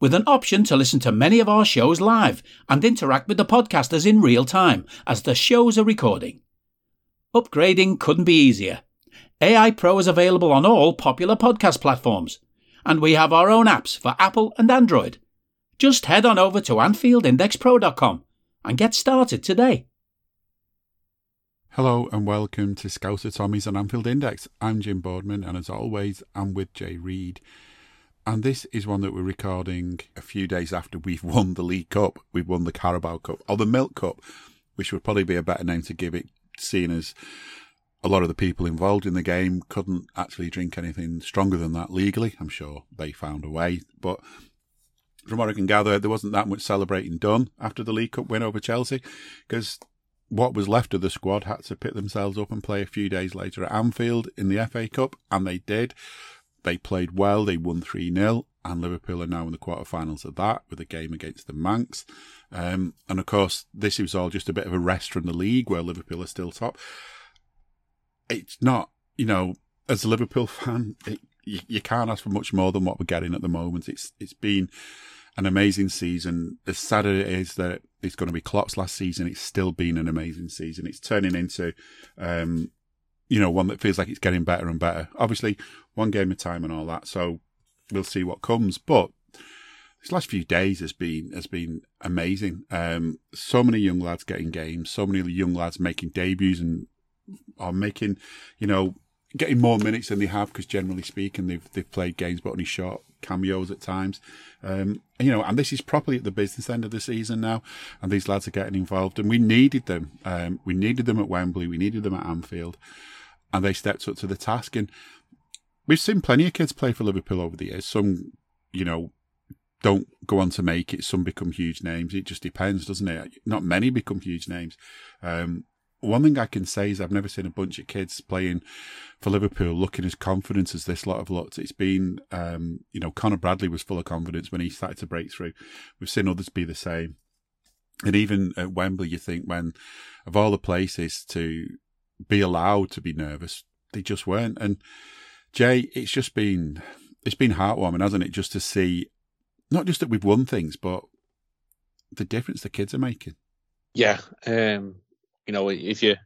with an option to listen to many of our shows live and interact with the podcasters in real time as the shows are recording. Upgrading couldn't be easier. AI Pro is available on all popular podcast platforms, and we have our own apps for Apple and Android. Just head on over to AnfieldIndexPro.com and get started today. Hello and welcome to Scouser Tommies and Anfield Index. I'm Jim Boardman, and as always, I'm with Jay Reid. And this is one that we're recording a few days after we've won the League Cup. We've won the Carabao Cup, or the Milk Cup, which would probably be a better name to give it, seeing as a lot of the people involved in the game couldn't actually drink anything stronger than that legally. I'm sure they found a way. But from what I can gather, there wasn't that much celebrating done after the League Cup win over Chelsea because what was left of the squad had to pick themselves up and play a few days later at Anfield in the FA Cup, and they did. They played well. They won 3 0, and Liverpool are now in the quarterfinals of that with a game against the Mancs. Um, and of course, this was all just a bit of a rest from the league where Liverpool are still top. It's not, you know, as a Liverpool fan, it, you, you can't ask for much more than what we're getting at the moment. It's It's been an amazing season. As sad as it is that it's going to be Klopp's last season, it's still been an amazing season. It's turning into, um, you know, one that feels like it's getting better and better. Obviously, one game at a time and all that. So we'll see what comes. But this last few days has been has been amazing. Um, so many young lads getting games, so many young lads making debuts and are making, you know, getting more minutes than they have because generally speaking they've they've played games but only short cameos at times. Um, you know, and this is properly at the business end of the season now, and these lads are getting involved, and we needed them. Um, we needed them at Wembley, we needed them at Anfield, and they stepped up to the task. And we've seen plenty of kids play for Liverpool over the years. Some, you know, don't go on to make it. Some become huge names. It just depends, doesn't it? Not many become huge names. Um, one thing I can say is I've never seen a bunch of kids playing for Liverpool looking as confident as this lot have looked. It's been, um, you know, Conor Bradley was full of confidence when he started to break through. We've seen others be the same. And even at Wembley, you think when, of all the places to be allowed to be nervous, they just weren't. And Jay, it's just been, it's been heartwarming, hasn't it? Just to see, not just that we've won things, but the difference the kids are making. Yeah. Um, you know, if you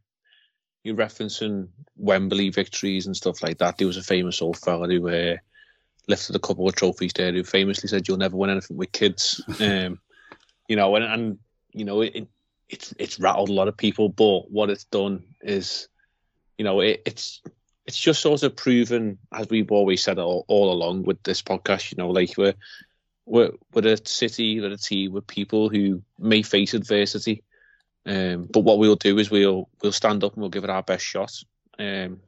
you're referencing Wembley victories and stuff like that, there was a famous old fella who uh, lifted a couple of trophies there who famously said, "You'll never win anything with kids." um, you know, and, and you know it, it's it's rattled a lot of people, but what it's done is, you know, it, it's it's just sort of proven, as we've always said all, all along with this podcast, you know, like we're we're, we're a city, we're a team with people who may face adversity, um, but what we'll do is we'll we'll stand up and we'll give it our best shot. Um,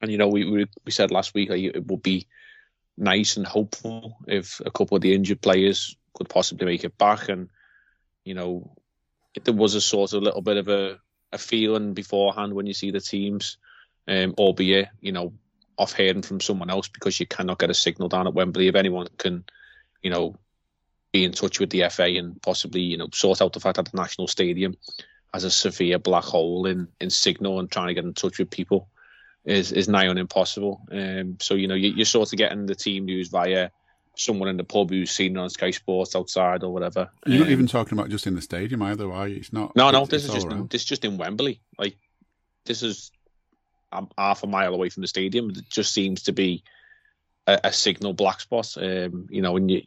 and you know, we, we we said last week like, it would be nice and hopeful if a couple of the injured players could possibly make it back. And you know, there was a sort of little bit of a, a feeling beforehand when you see the teams, um, albeit you know, off hearing from someone else because you cannot get a signal down at Wembley if anyone can, you know, be in touch with the FA and possibly you know sort out the fact that the national stadium has a severe black hole in in signal and trying to get in touch with people is is nigh on impossible. Um, so you know you, you're sort of getting the team news via someone in the pub who's seen on Sky Sports outside or whatever. You're um, not even talking about just in the stadium either, are you? It's not. No, no. This is just this is just in Wembley. Like this is um, half a mile away from the stadium. It just seems to be a, a signal black spot. Um, you know, when you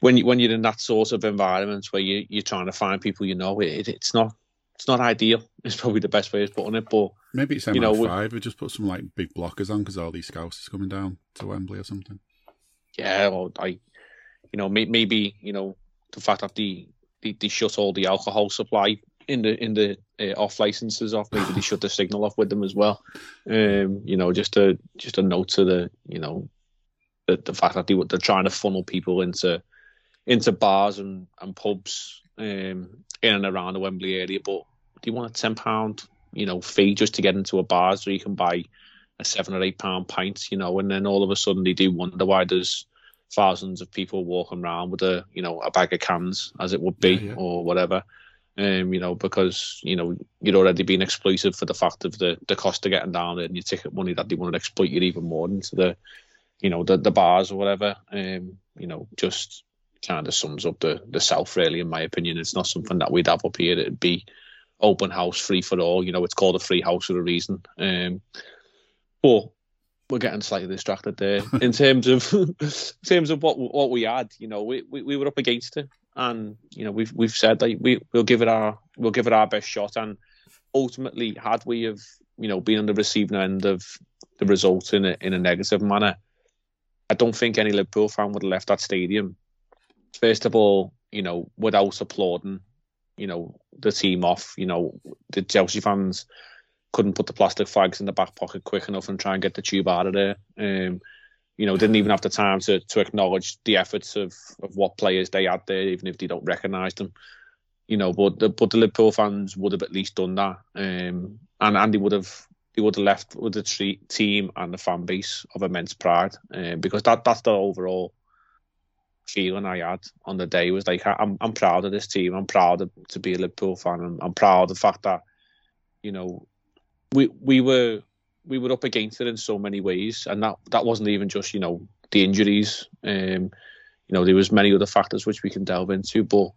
when you when you're in that sort of environment where you you're trying to find people you know, it, it's not it's not ideal. It's probably the best way of putting it. But maybe it's MI5. You know, we, we just put some like big blockers on because all these scouts is coming down to Wembley or something. Yeah, well, I, you know, maybe you know the fact that the they, they shut all the alcohol supply in the in the uh, off licenses off. Maybe they shut the signal off with them as well. Um, you know, just a just a note to the you know the, the fact that they they're trying to funnel people into into bars and, and pubs um, in and around the Wembley area. But do you want a ten pound you know fee just to get into a bar so you can buy a seven or eight pound pint? You know, and then all of a sudden they do wonder why there's thousands of people walking around with a you know a bag of cans as it would be yeah, yeah. or whatever. Um, you know, because you know you're already being exploited for the fact of the the cost of getting down there and your ticket money that they want to exploit you even more into the, you know, the the bars or whatever. Um, you know, just kind of sums up the the South really, in my opinion. It's not something that we'd have up here. It'd be open house, free for all. You know, it's called a free house for a reason. Um, but we're getting slightly distracted there in terms of in terms of what what we had. You know, we, we, we were up against it, and you know we've we've said that we we'll give it our we'll give it our best shot. And ultimately, had we have you know been on the receiving end of the result in a in a negative manner, I don't think any Liverpool fan would have left that stadium. First of all, you know, without applauding, you know, the team off. You know, the Chelsea fans couldn't put the plastic flags in the back pocket quick enough and try and get the tube out of there. Um, you know, didn't even have the time to to acknowledge the efforts of, of what players they had there, even if they don't recognise them. You know, but the but the Liverpool fans would have at least done that, um, and and they would have they would have left with the tre- team and the fan base of immense pride, um, because that that's the overall feeling I had on the day was like I'm I'm proud of this team. I'm proud of, to be a Liverpool fan. I'm, I'm proud of the fact that you know we we were we were up against it in so many ways, and that that wasn't even just you know the injuries. Um, you know there was many other factors which we can delve into, but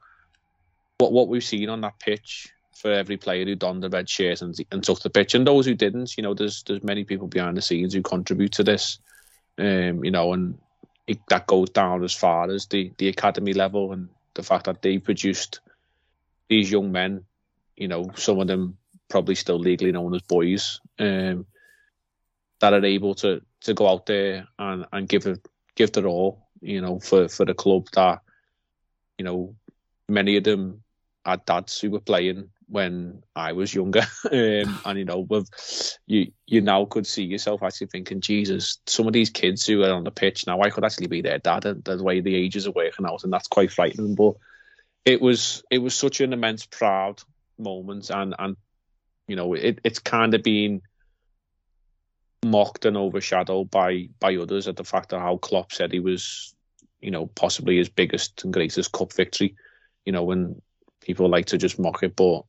what what we've seen on that pitch for every player who donned the red shirt and, and took the pitch, and those who didn't, you know, there's there's many people behind the scenes who contribute to this. Um, you know, and it, that goes down as far as the the academy level and the fact that they produced these young men. You know, some of them probably still legally known as boys, um, that are able to to go out there and, and give it give their all, you know, for, for the club that, you know, many of them had dads who were playing when I was younger, um, and you know, with you you now could see yourself actually thinking, Jesus, some of these kids who are on the pitch now, I could actually be their dad. The way the ages are working out, and that's quite frightening. But it was it was such an immense proud moment, and and you know, it, it's kind of been mocked and overshadowed by by others at the fact of how Klopp said he was, you know, possibly his biggest and greatest cup victory. You know, when people like to just mock it, but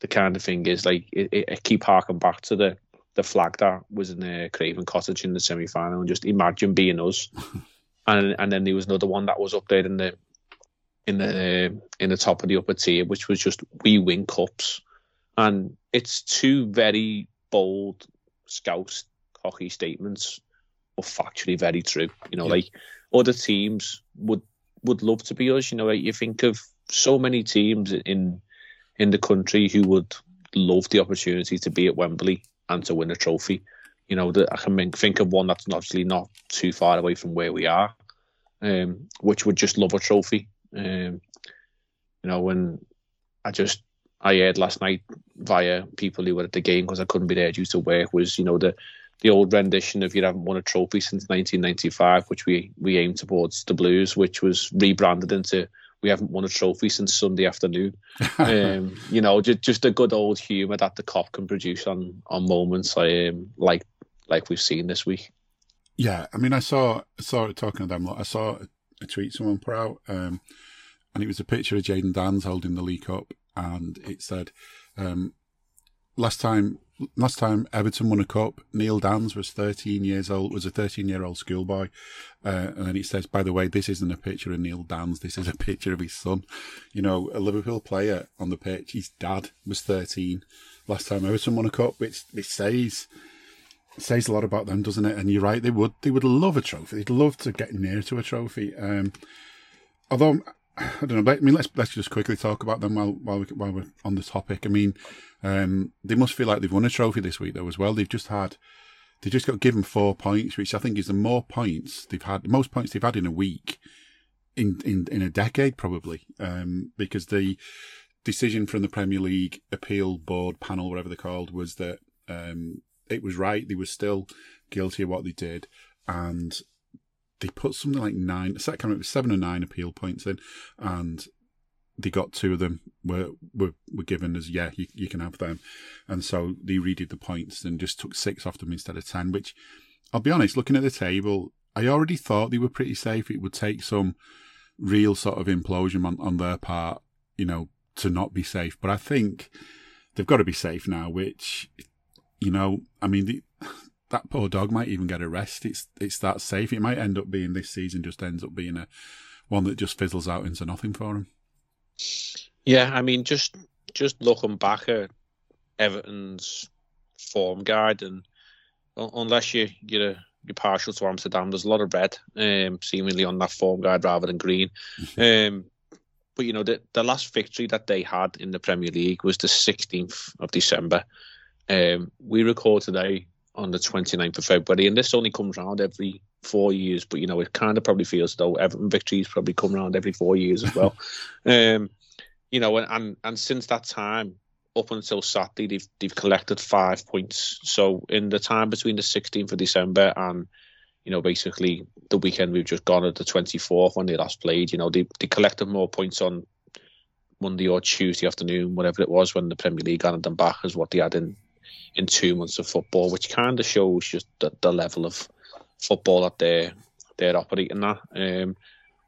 the kind of thing is like it, it, it keep harking back to the the flag that was in the Craven Cottage in the semi final, and just imagine being us. and and then there was another one that was up there in the in the in the top of the upper tier, which was just we win cups and it's two very bold Scouse cocky statements, but factually very true. You know, yeah. like other teams would would love to be us. You know, like you think of so many teams in in the country who would love the opportunity to be at Wembley and to win a trophy. You know, that I can think of one that's obviously not too far away from where we are, um, which would just love a trophy. Um, you know, when I just I heard last night via people who were at the game because I couldn't be there due to work was you know the the old rendition of you haven't won a trophy since 1995, which we we aimed towards the Blues, which was rebranded into we haven't won a trophy since Sunday afternoon. um, you know, just just a good old humour that the Kop can produce on on moments um, like like we've seen this week. Yeah, I mean, I saw saw it talking to them. I saw a tweet someone put out, um, and it was a picture of Jayden Danns holding the League Cup, and it said, um, "Last time, last time Everton won a cup, Neil Danns was 13 years old, was a 13 year old schoolboy." Uh, and then it says, "By the way, this isn't a picture of Neil Danns. This is a picture of his son. You know, a Liverpool player on the pitch. His dad was 13 last time Everton won a cup, which which says." says a lot about them, doesn't it? And you're right; they would they would love a trophy. They'd love to get near to a trophy. Um, although I don't know. I mean, let's let's just quickly talk about them while while, we, while we're on the topic. I mean, um, they must feel like they've won a trophy this week though as well. They've just had they just got given four points, which I think is the more points they've had, most points they've had in a week in in in a decade probably, um, because the decision from the Premier League appeal board panel, whatever they're called, was that um, it was right. They were still guilty of what they did, and they put something like nine, second it was seven or nine appeal points in, and they got two of them were were, were given as yeah you, you can have them, and so they redid the points and just took six off them instead of ten. Which I'll be honest, looking at the table, I already thought they were pretty safe. It would take some real sort of implosion on, on their part, you know, to not be safe. But I think they've got to be safe now. Which you know, I mean the that poor dog might even get a rest. It's it's that safe. It might end up being this season just ends up being a one that just fizzles out into nothing for him. Yeah, I mean, just just looking back at Everton's form guide, and unless you you're, you're partial to Amsterdam, there's a lot of red, um, seemingly on that form guide rather than green. um, but you know, the the last victory that they had in the Premier League was the 16th of December. Um, we record today on the 29th of February, and this only comes around every four years. But you know, it kind of probably feels though Everton victories probably come around every four years as well. um, you know, and, and and since that time up until Saturday, they've they've collected five points. So in the time between the 16th of December and you know basically the weekend we've just gone at the 24th when they last played, you know, they they collected more points on Monday or Tuesday afternoon, whatever it was, when the Premier League got them back, as what they had in in two months of football, which kind of shows just the, the level of football that they're they're operating at. Um,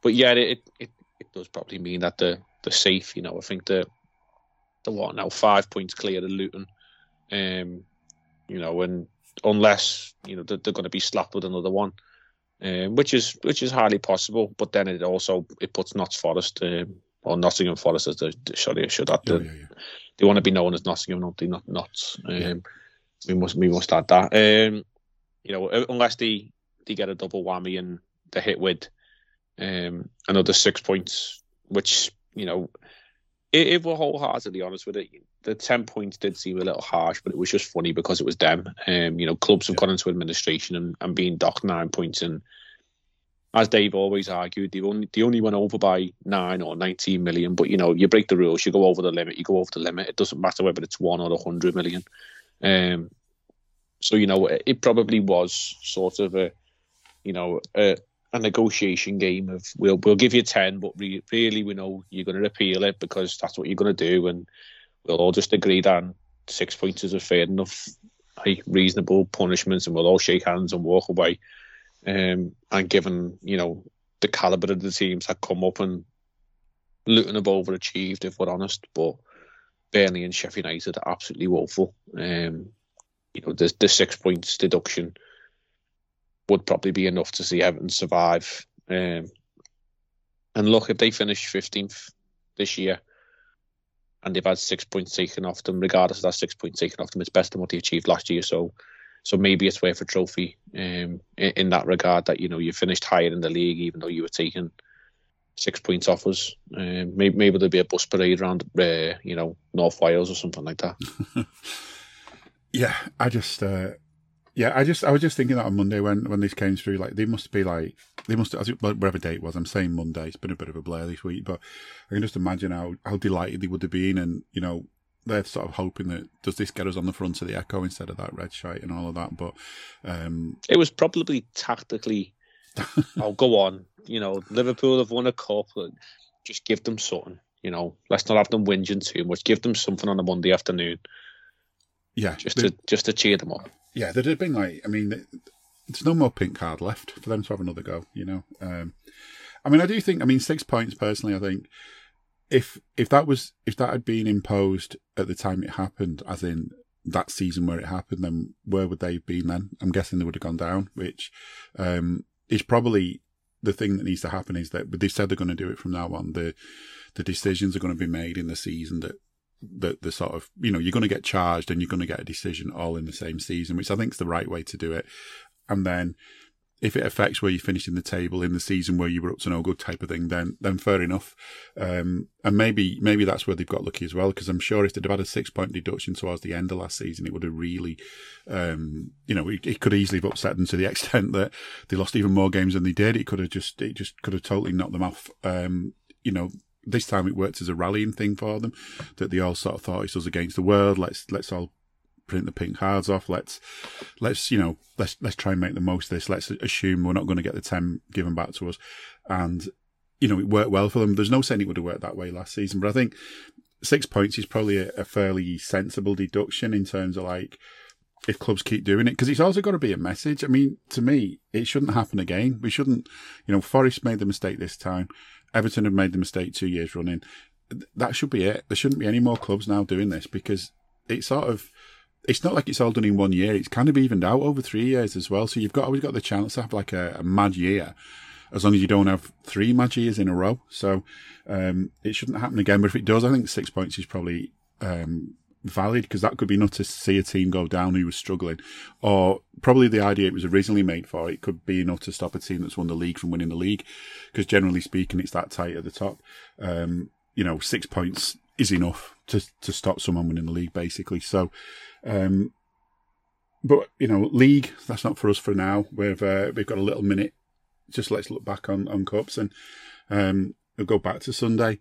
but yeah, it, it it does probably mean that the the safe. You know, I think the the what now five points clear of Luton. Um, you know, and unless you know they're, they're going to be slapped with another one, um, which is which is highly possible. But then it also it puts Notts Forest um, or Nottingham Forest as the, sorry, should add yeah, yeah, yeah they want to be known as Nottingham, not they not not. Um, yeah. We must we must add that. Um, you know, unless they they get a double whammy and they hit with um, another six points, which you know, if we're wholeheartedly honest with it, the ten points did seem a little harsh, but it was just funny because it was them. Um, you know, clubs have yeah. gone into administration and, and being docked nine points and as Dave always argued, they only they only went over by nine or nineteen million. But you know, you break the rules, you go over the limit, you go over the limit. It doesn't matter whether it's one or a hundred million. Um, so you know, it, it, probably was sort of a, you know, a, a, negotiation game of we'll we'll give you ten, but re- really we know you're going to appeal it because that's what you're going to do, and we'll all just agree that six points is a fair enough, reasonable punishments, and we'll all shake hands and walk away. Um, and given you know the caliber of the teams that come up and Luton have overachieved, if we're honest, but Burnley and Sheffield United are absolutely woeful. Um, you know, the, the six points deduction would probably be enough to see Everton survive. Um, and look, if they finish 15th this year and they've had six points taken off them, regardless of that six points taken off them, it's better than what they achieved last year. So so maybe it's worth a trophy um, in, in, that regard that you know you finished higher in the league even though you were taking six points off us. Um, maybe, maybe there'll be a bus parade around uh, you know North Wales or something like that. yeah, I just. Uh... Yeah, I just I was just thinking that on Monday when when this came through, like they must be like they must whatever day it was. I'm saying Monday. It's been a bit of a blur this week, but I can just imagine how how delighted they would have been, and you know they're sort of hoping that does this get us on the front of the echo instead of that red shite and all of that. But um, it was probably tactically. I'll go on. You know, Liverpool have won a cup. Just give them something. You know, let's not have them whinging too much. Give them something on a Monday afternoon. Yeah, just to just to cheer them up. Yeah, there'd have been like, I mean, there's no more pink card left for them to have another go. You know, um, I mean, I do think. I mean, six points personally. I think if if that was if that had been imposed at the time it happened, as in that season where it happened, then where would they have been then? I'm guessing they would have gone down, which um, is probably the thing that needs to happen. Is that they've said they're going to do it from now on. The the decisions are going to be made in the season that that the sort of you know you're going to get charged and you're going to get a decision all in the same season, which I think is the right way to do it. And then if it affects where you finish in the table in the season where you were up to no good type of thing, then then fair enough. Um, and maybe maybe that's where they've got lucky as well, because I'm sure if they'd have had a six point deduction towards the end of last season, it would have really, um, you know, it, it, could easily have upset them to the extent that they lost even more games than they did. It could have just it just could have totally knocked them off. Um, you know, this time it worked as a rallying thing for them that they all sort of thought it's us against the world. Let's let's all print the pink cards off. Let's let's you know let's let's try and make the most of this. Let's assume we're not going to get the ten given back to us, and you know it worked well for them. There's no saying it would have worked that way last season, but I think six points is probably a, a fairly sensible deduction in terms of like if clubs keep doing it because it's also got to be a message. I mean, to me, it shouldn't happen again. We shouldn't, you know, Forest made the mistake this time. Everton have made the mistake two years running. That should be it. There shouldn't be any more clubs now doing this because it sort of it's not like it's all done in one year. It's kind of evened out over three years as well. So you've got always got the chance to have like a, a mad year, as long as you don't have three mad years in a row. So um, it shouldn't happen again. But if it does, I think six points is probably um, valid because that could be enough to see a team go down who was struggling, or probably the idea it was originally made for. It could be enough to stop a team that's won the league from winning the league, because generally speaking, it's that tight at the top. Um, you know, six points is enough to to stop someone winning the league, basically. So um, but you know, league that's not for us for now. We've uh, we've got a little minute. Just let's look back on on cups and um, we'll go back to Sunday.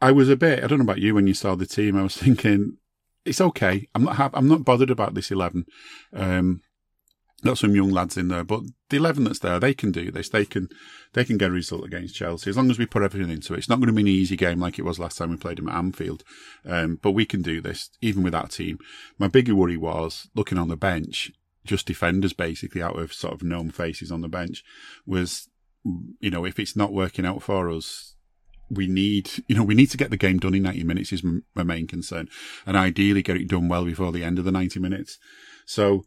I was a bit. I don't know about you when you saw the team. I was thinking it's okay. I'm not. Ha- I'm not bothered about this eleven. Um, got some young lads in there, but the eleven that's there, they can do this. They can, they can get a result against Chelsea as long as we put everything into it. It's not going to be an easy game like it was last time we played them at Anfield, um, but we can do this even with that team. My bigger worry was looking on the bench, just defenders basically out of sort of known faces on the bench. Was you know if it's not working out for us, we need, you know, we need to get the game done in 90 minutes is my main concern. And ideally get it done well before the end of the 90 minutes. So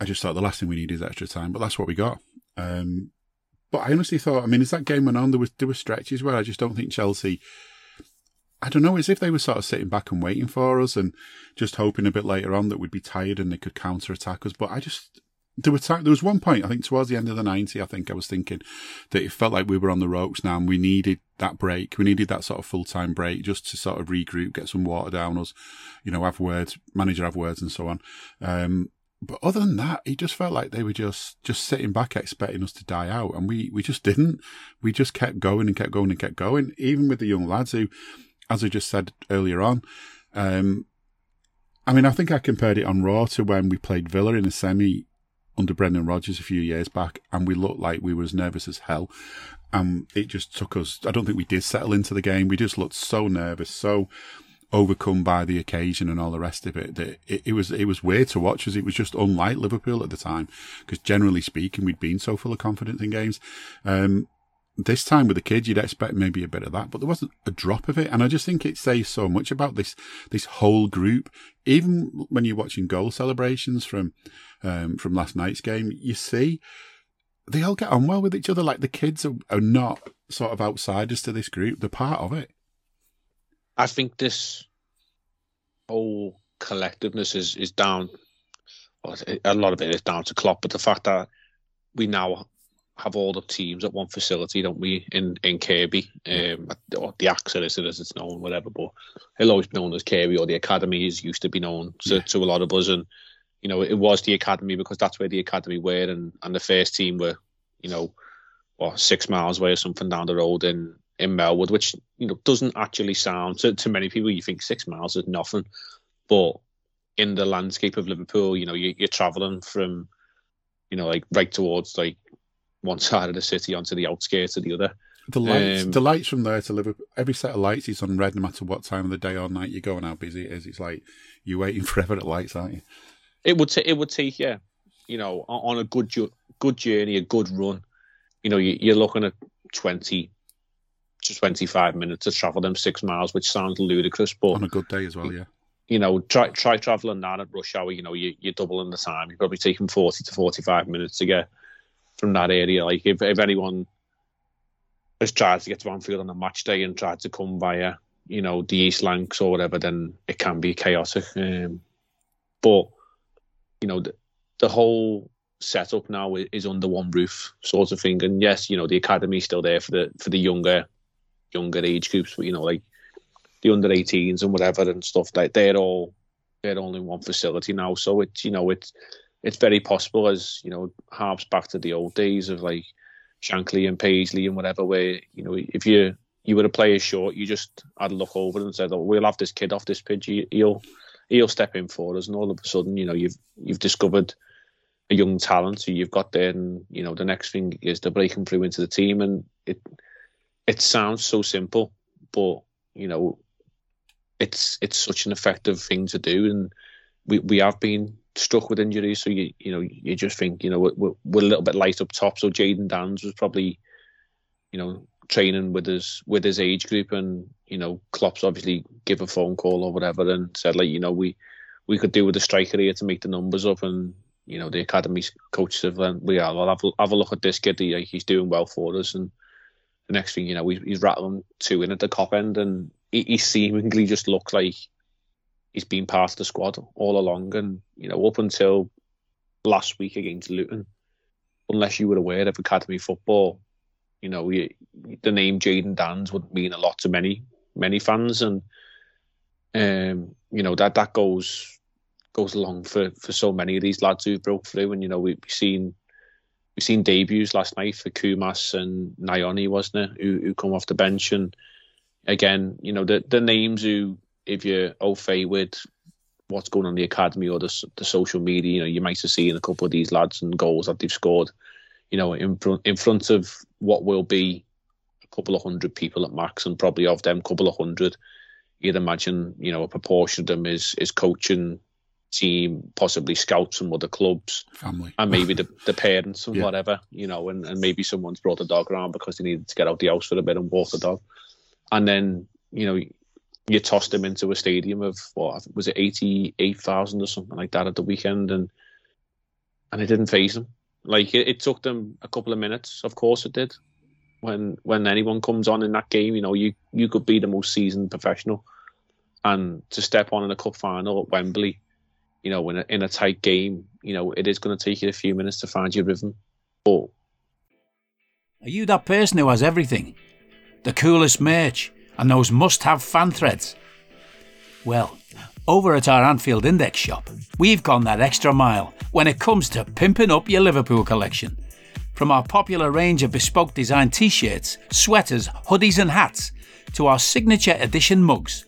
I just thought the last thing we need is extra time, but that's what we got. Um, but I honestly thought, I mean, as that game went on, there was there were stretches where I just don't think Chelsea. I don't know, as if they were sort of sitting back and waiting for us and just hoping a bit later on that we'd be tired and they could counter attack us. But I just there were time, there was one point I think towards the end of the ninety, I think I was thinking that it felt like we were on the ropes now and we needed that break. We needed that sort of full time break just to sort of regroup, get some water down us, you know, have words, manager have words and so on. Um, but other than that, it just felt like they were just just sitting back expecting us to die out, and we we just didn't. We just kept going and kept going and kept going, even with the young lads who, as I just said earlier on, um, I mean, I think I compared it on Raw to when we played Villa in a semi under Brendan Rodgers a few years back, and we looked like we were as nervous as hell. And it just took us. I don't think we did settle into the game. We just looked so nervous, so overcome by the occasion and all the rest of it. That it, it was it was weird to watch as it was just unlike Liverpool at the time because generally speaking we'd been so full of confidence in games. Um, this time with the kids, you'd expect maybe a bit of that, but there wasn't a drop of it. And I just think it says so much about this this whole group. Even when you're watching goal celebrations from um, from last night's game, you see they all get on well with each other. Like the kids are, are not sort of outsiders to this group; they're part of it. I think this whole collectiveness is is down. Well, a lot of it is down to Klopp, but the fact that we now have all the teams at one facility, don't we? In in Kirkby, um, or the AXA as it's known, whatever. But it'll always be known as Kirkby, or the academy is used to be known to, yeah. to a lot of us. And you know, it was the academy because that's where the academy were, and and the first team were, you know, what six miles away or something down the road in in Melwood, which you know doesn't actually sound to, to many people. You think six miles is nothing, but in the landscape of Liverpool, you know, you, you're traveling from, you know, like right towards like one side of the city onto the outskirts of the other. The lights, um, the lights from there to Liverpool. Every set of lights is on red, no matter what time of the day or night you go and how busy it is. It's like you're waiting forever at lights, aren't you? It would take. It would take. Yeah, you know, on a good good journey, a good run. You know, you, are looking at 20 to 25 minutes to travel them six miles, which sounds ludicrous, but on a good day as well, yeah. You know, try try traveling that at rush hour. You know, you, you're doubling the time. You're probably taking 40 to 45 minutes to get from that area. Like if if anyone has tried to get to Anfield on a match day and tried to come via, you know, the East Lancs or whatever, then it can be chaotic. Um, but you know, the, the whole setup now is under one roof, sort of thing. And yes, you know, the academy's still there for the for the younger younger age groups, you know, like the under 18s and whatever and stuff like they're all they're all in one facility now. So it's you know it's it's very possible as you know harps back to the old days of like Shankly and Paisley and whatever, where you know if you you were a player short, you just had a look over and said, "Oh, we'll have this kid off this pitch. He'll he'll step in for us," and all of a sudden, you know, you've you've discovered a young talent who you've got there, and you know the next thing is to break him through into the team, and it it sounds so simple, but you know, it's it's such an effective thing to do, and we we have been struck with injuries, so you you know you just think you know we're, we're a little bit light up top. So Jayden Danns was probably, you know, training with his with his age group, and you know Klopp's obviously give a phone call or whatever and said like you know we we could do with a striker here to make the numbers up, and you know the academy coaches have went, we are have a, have a look at this kid. He, he's doing well for us, and the next thing you know, he's, he's rattling two in at the top end, and he, he seemingly just looks like he's been part of the squad all along. And you know, up until last week against Luton, unless you were aware of academy football, you know, the name Jayden Danns would mean a lot to many many fans, and um, you know that that goes goes along for for so many of these lads who broke through. And you know, we've seen we've seen debuts last night for Koumas and Nyoni, wasn't it? Who, who come off the bench and again, you know, the the names who if you're au fait with what's going on in the academy or the the social media, you know, you might have seen a couple of these lads and goals that they've scored, you know, in front in front of what will be a couple of hundred people at max, and probably of them, couple of hundred, you'd imagine, you know, a proportion of them is is coaching team, possibly scouts from other clubs, family, and maybe the, the parents and yeah. whatever, you know, and, and maybe someone's brought the dog around because they needed to get out the house for a bit and walk the dog. And then, you know, you tossed them into a stadium of what was it, eighty eight thousand or something like that at the weekend, and and it didn't phase them. Like it, it took them a couple of minutes, of course it did. When when anyone comes on in that game, you know, you you could be the most seasoned professional, and to step on in a cup final at Wembley you know, in a, in a tight game, you know, it is going to take you a few minutes to find your rhythm. But are you that person who has everything? The coolest merch and those must have fan threads? Well, over at our Anfield Index shop, we've gone that extra mile when it comes to pimping up your Liverpool collection. From our popular range of bespoke design t shirts, sweaters, hoodies, and hats, to our signature edition mugs,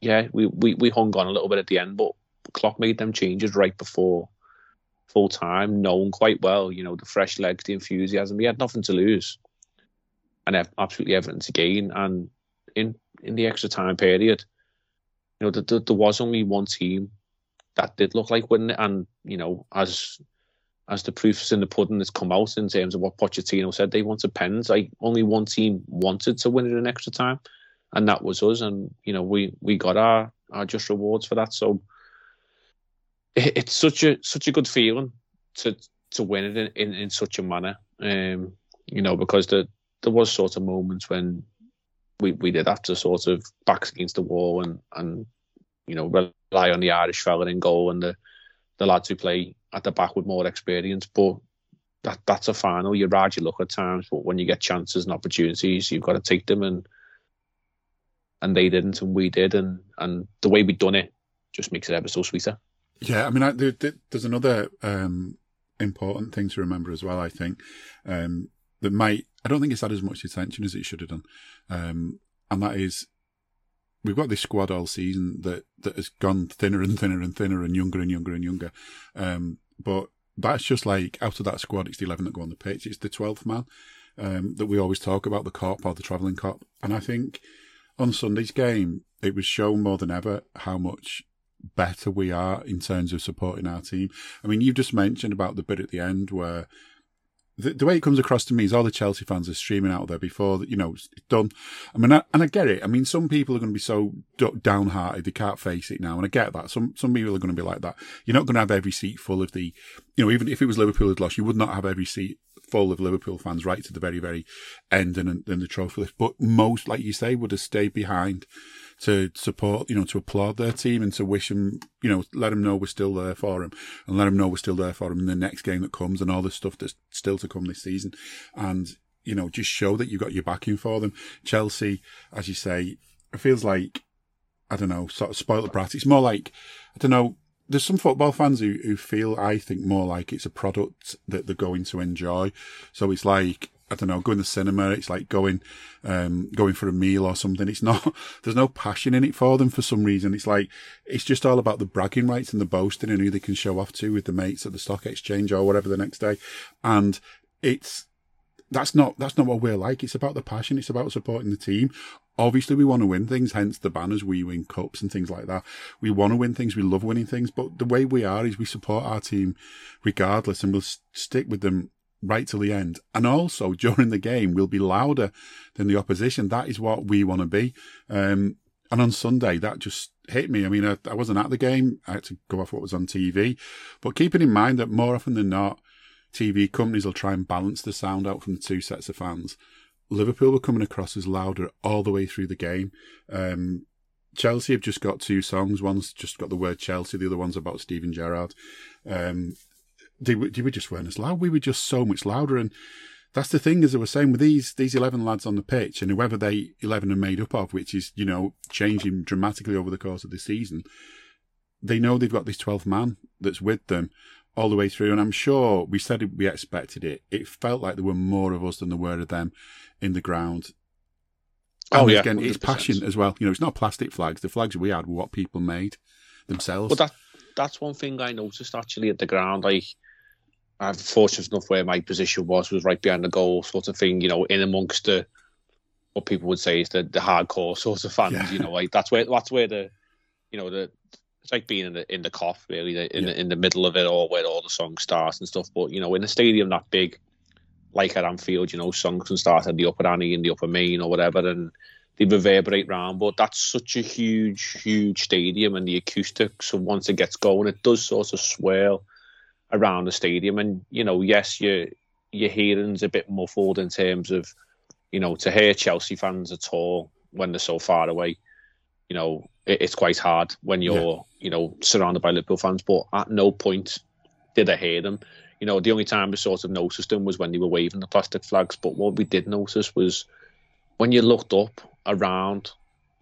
yeah, we, we, we hung on a little bit at the end, but Klopp made them changes right before full time, known quite well, you know, the fresh legs, the enthusiasm. He had nothing to lose and absolutely everything to gain. And in in the extra time period, you know, the, the, there was only one team that did look like winning it. And, you know, as as the proofs in the pudding has come out in terms of what Pochettino said, they wanted pens. Like only one team wanted to win it in extra time and that was us. And you know, we we got our our just rewards for that. So it, it's such a such a good feeling to to win it in, in, in such a manner. Um, you know, because the, there was sort of moments when we, we did have to sort of backs against the wall and and you know rely on the Irish fella in goal and the the lads who play at the back with more experience. But that that's a final. You ride your luck at times, but when you get chances and opportunities, you've got to take them. And and they didn't, and we did, and and the way we done it just makes it ever so sweeter. Yeah, I mean, I, there, there's another um, important thing to remember as well. I think um, that might. I don't think it's had as much attention as it should have done, um, and that is we've got this squad all season that that has gone thinner and thinner and thinner and younger and younger and younger. Um, but that's just like out of that squad, it's the eleven that go on the pitch. It's the twelfth man um, that we always talk about, the Kop or the travelling Kop. And I think on Sunday's game, it was shown more than ever how much better we are in terms of supporting our team. I mean, you've just mentioned about the bit at the end where the, the, way it comes across to me is all the Chelsea fans are streaming out there before that, you know it's done. I mean, I, and I get it. I mean, some people are going to be so downhearted they can't face it now, and I get that. Some some people are going to be like that. You're not going to have every seat full of the, you know, even if it was Liverpool had lost, you would not have every seat full of Liverpool fans right to the very very end and, and the trophy list. But most, like you say, would have stayed behind to support, you know, to applaud their team and to wish them, you know, let them know we're still there for them and let them know we're still there for them in the next game that comes and all the stuff that's still to come this season. And, you know, just show that you've got your backing for them. Chelsea, as you say, it feels like, I don't know, sort of spoiled brat. It's more like, I don't know, there's some football fans who, who feel, I think, more like it's a product that they're going to enjoy. So it's like, I don't know, going to the cinema. It's like going, um, going for a meal or something. It's not, there's no passion in it for them for some reason. It's like, it's just all about the bragging rights and the boasting and who they can show off to with the mates at the stock exchange or whatever the next day. And it's, that's not, that's not what we're like. It's about the passion. It's about supporting the team. Obviously, we want to win things, hence the banners. We win cups and things like that. We want to win things. We love winning things. But the way we are is we support our team regardless and we'll stick with them right till the end. And also during the game, we'll be louder than the opposition. That is what we want to be. Um, and on Sunday, that just hit me. I mean, I, I, wasn't at the game. I had to go off what was on TV. But keeping in mind that more often than not, TV companies will try and balance the sound out from two sets of fans. Liverpool were coming across as louder all the way through the game. Um, Chelsea have just got two songs. One's just got the word Chelsea. The other one's about Steven Gerrard. Um, they, they were just weren't as loud. We were just so much louder. And that's the thing, as I was saying, with these these eleven lads on the pitch, and whoever they eleven are made up of, which is you know changing dramatically over the course of the season, they know they've got this twelfth man that's with them all the way through. And I'm sure we said we expected it. It felt like there were more of us than there were of them in the ground. Oh, and oh yeah, again, 100%. it's passion as well. You know, it's not plastic flags. The flags we had were what people made themselves. But that that's one thing I noticed actually at the ground. Like I'm fortunate enough where my position was was right behind the goal, sort of thing. You know, in amongst the what people would say is the, the hardcore sort of fans. Yeah. You know, like that's where that's where the you know the it's like being in the in the cough really the, in yeah. the, in the middle of it all where all the songs start and stuff. But you know, in a stadium that big, like at Anfield, you know, songs can start at the upper Annie and the upper main or whatever, and they reverberate round. But that's such a huge, huge stadium, and the acoustics. So once it gets going, it does sort of swirl around the stadium. And you know, yes, your your hearing's a bit muffled in terms of, you know, to hear Chelsea fans at all when they're so far away. You know, it, it's quite hard when you're, yeah. you know, surrounded by Liverpool fans. But at no point did I hear them. You know, the only time we sort of noticed them was when they were waving the plastic flags. But what we did notice was when you looked up around,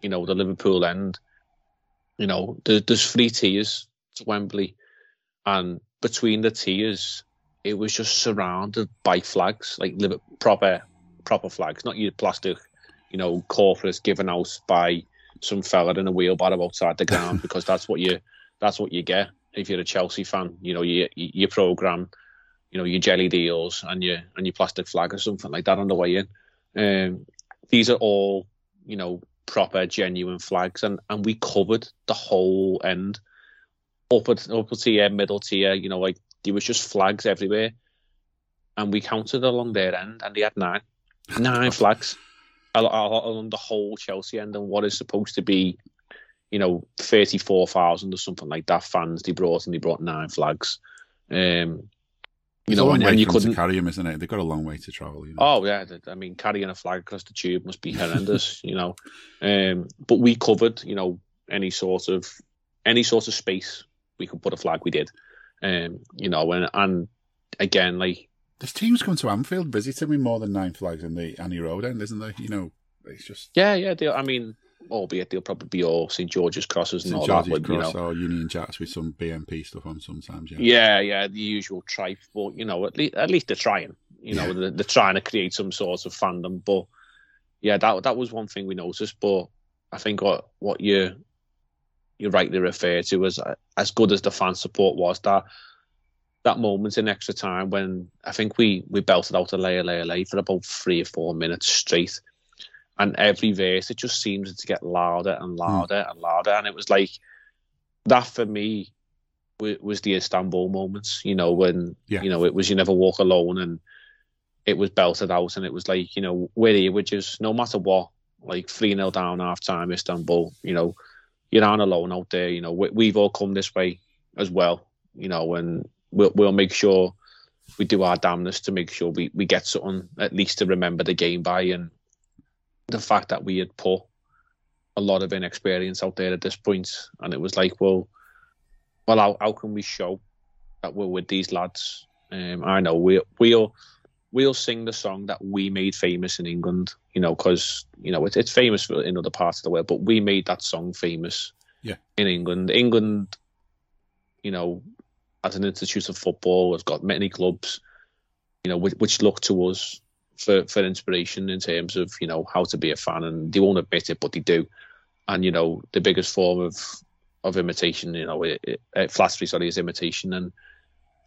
you know, the Liverpool end, you know, there, there's three tiers to Wembley, and between the tiers, it was just surrounded by flags, like proper proper flags, not your plastic, you know, corporates given out by some fella in a wheelbarrow outside the ground because that's what you that's what you get if you're a Chelsea fan. You know, you you program, you know, your jelly deals and your and your plastic flag or something like that on the way in. Um, these are all, you know, proper genuine flags, and and we covered the whole end upper upper tier, middle tier, you know, like there was just flags everywhere, and we counted along their end, and they had nine, nine flags along the whole Chelsea end, and what is supposed to be, you know, thirty four thousand or something like that fans they brought, and they brought nine flags. Um, you know, and, and you couldn't carry them, isn't it? They've got a long way to travel. You know? Oh yeah, I mean, carrying a flag across the tube must be horrendous, you know. Um, but we covered, you know, any sort of any sort of space we could put a flag. We did, um, you know, and and again, like this team's come to Anfield visiting with more than nine flags in the Annie Road end, isn't there? You know, it's just yeah, yeah. They, I mean, albeit they'll probably be all St George's crosses and St. all George's that. Cross you know. or Union Jacks with some BNP stuff on sometimes. Yeah, yeah, yeah. The usual tripe, but you know, at least at least they're trying. You know, they're, they're trying to create some sort of fandom, but yeah, that that was one thing we noticed. But I think what what you you rightly refer to as as good as the fan support was that that moment in extra time when I think we we belted out a layer layer lay for about three or four minutes straight, and every verse it just seemed to get louder and louder mm. and louder, and it was like that for me was the Istanbul moments. You know when yeah. you know it was you never walk alone and it was belted out and it was like you know we're here, which is no matter what, like three 0 down half time Istanbul. You know you're not alone out there. You know we, we've all come this way as well. You know and we'll we'll make sure we do our damnness to make sure we, we get something at least to remember the game by and the fact that we had put a lot of inexperience out there at this point and it was like well well how, how can we show that we're with these lads? Um, I know we, we'll we'll sing the song that we made famous in England you know because you know it, it's famous in other parts of the world but we made that song famous yeah. in England. England you know as an institute of football, has got many clubs, you know, which, which look to us for, for inspiration in terms of, you know, how to be a fan. And they won't admit it, but they do. And, you know, the biggest form of, of imitation, you know, it, it, flattery, sorry, is imitation. And,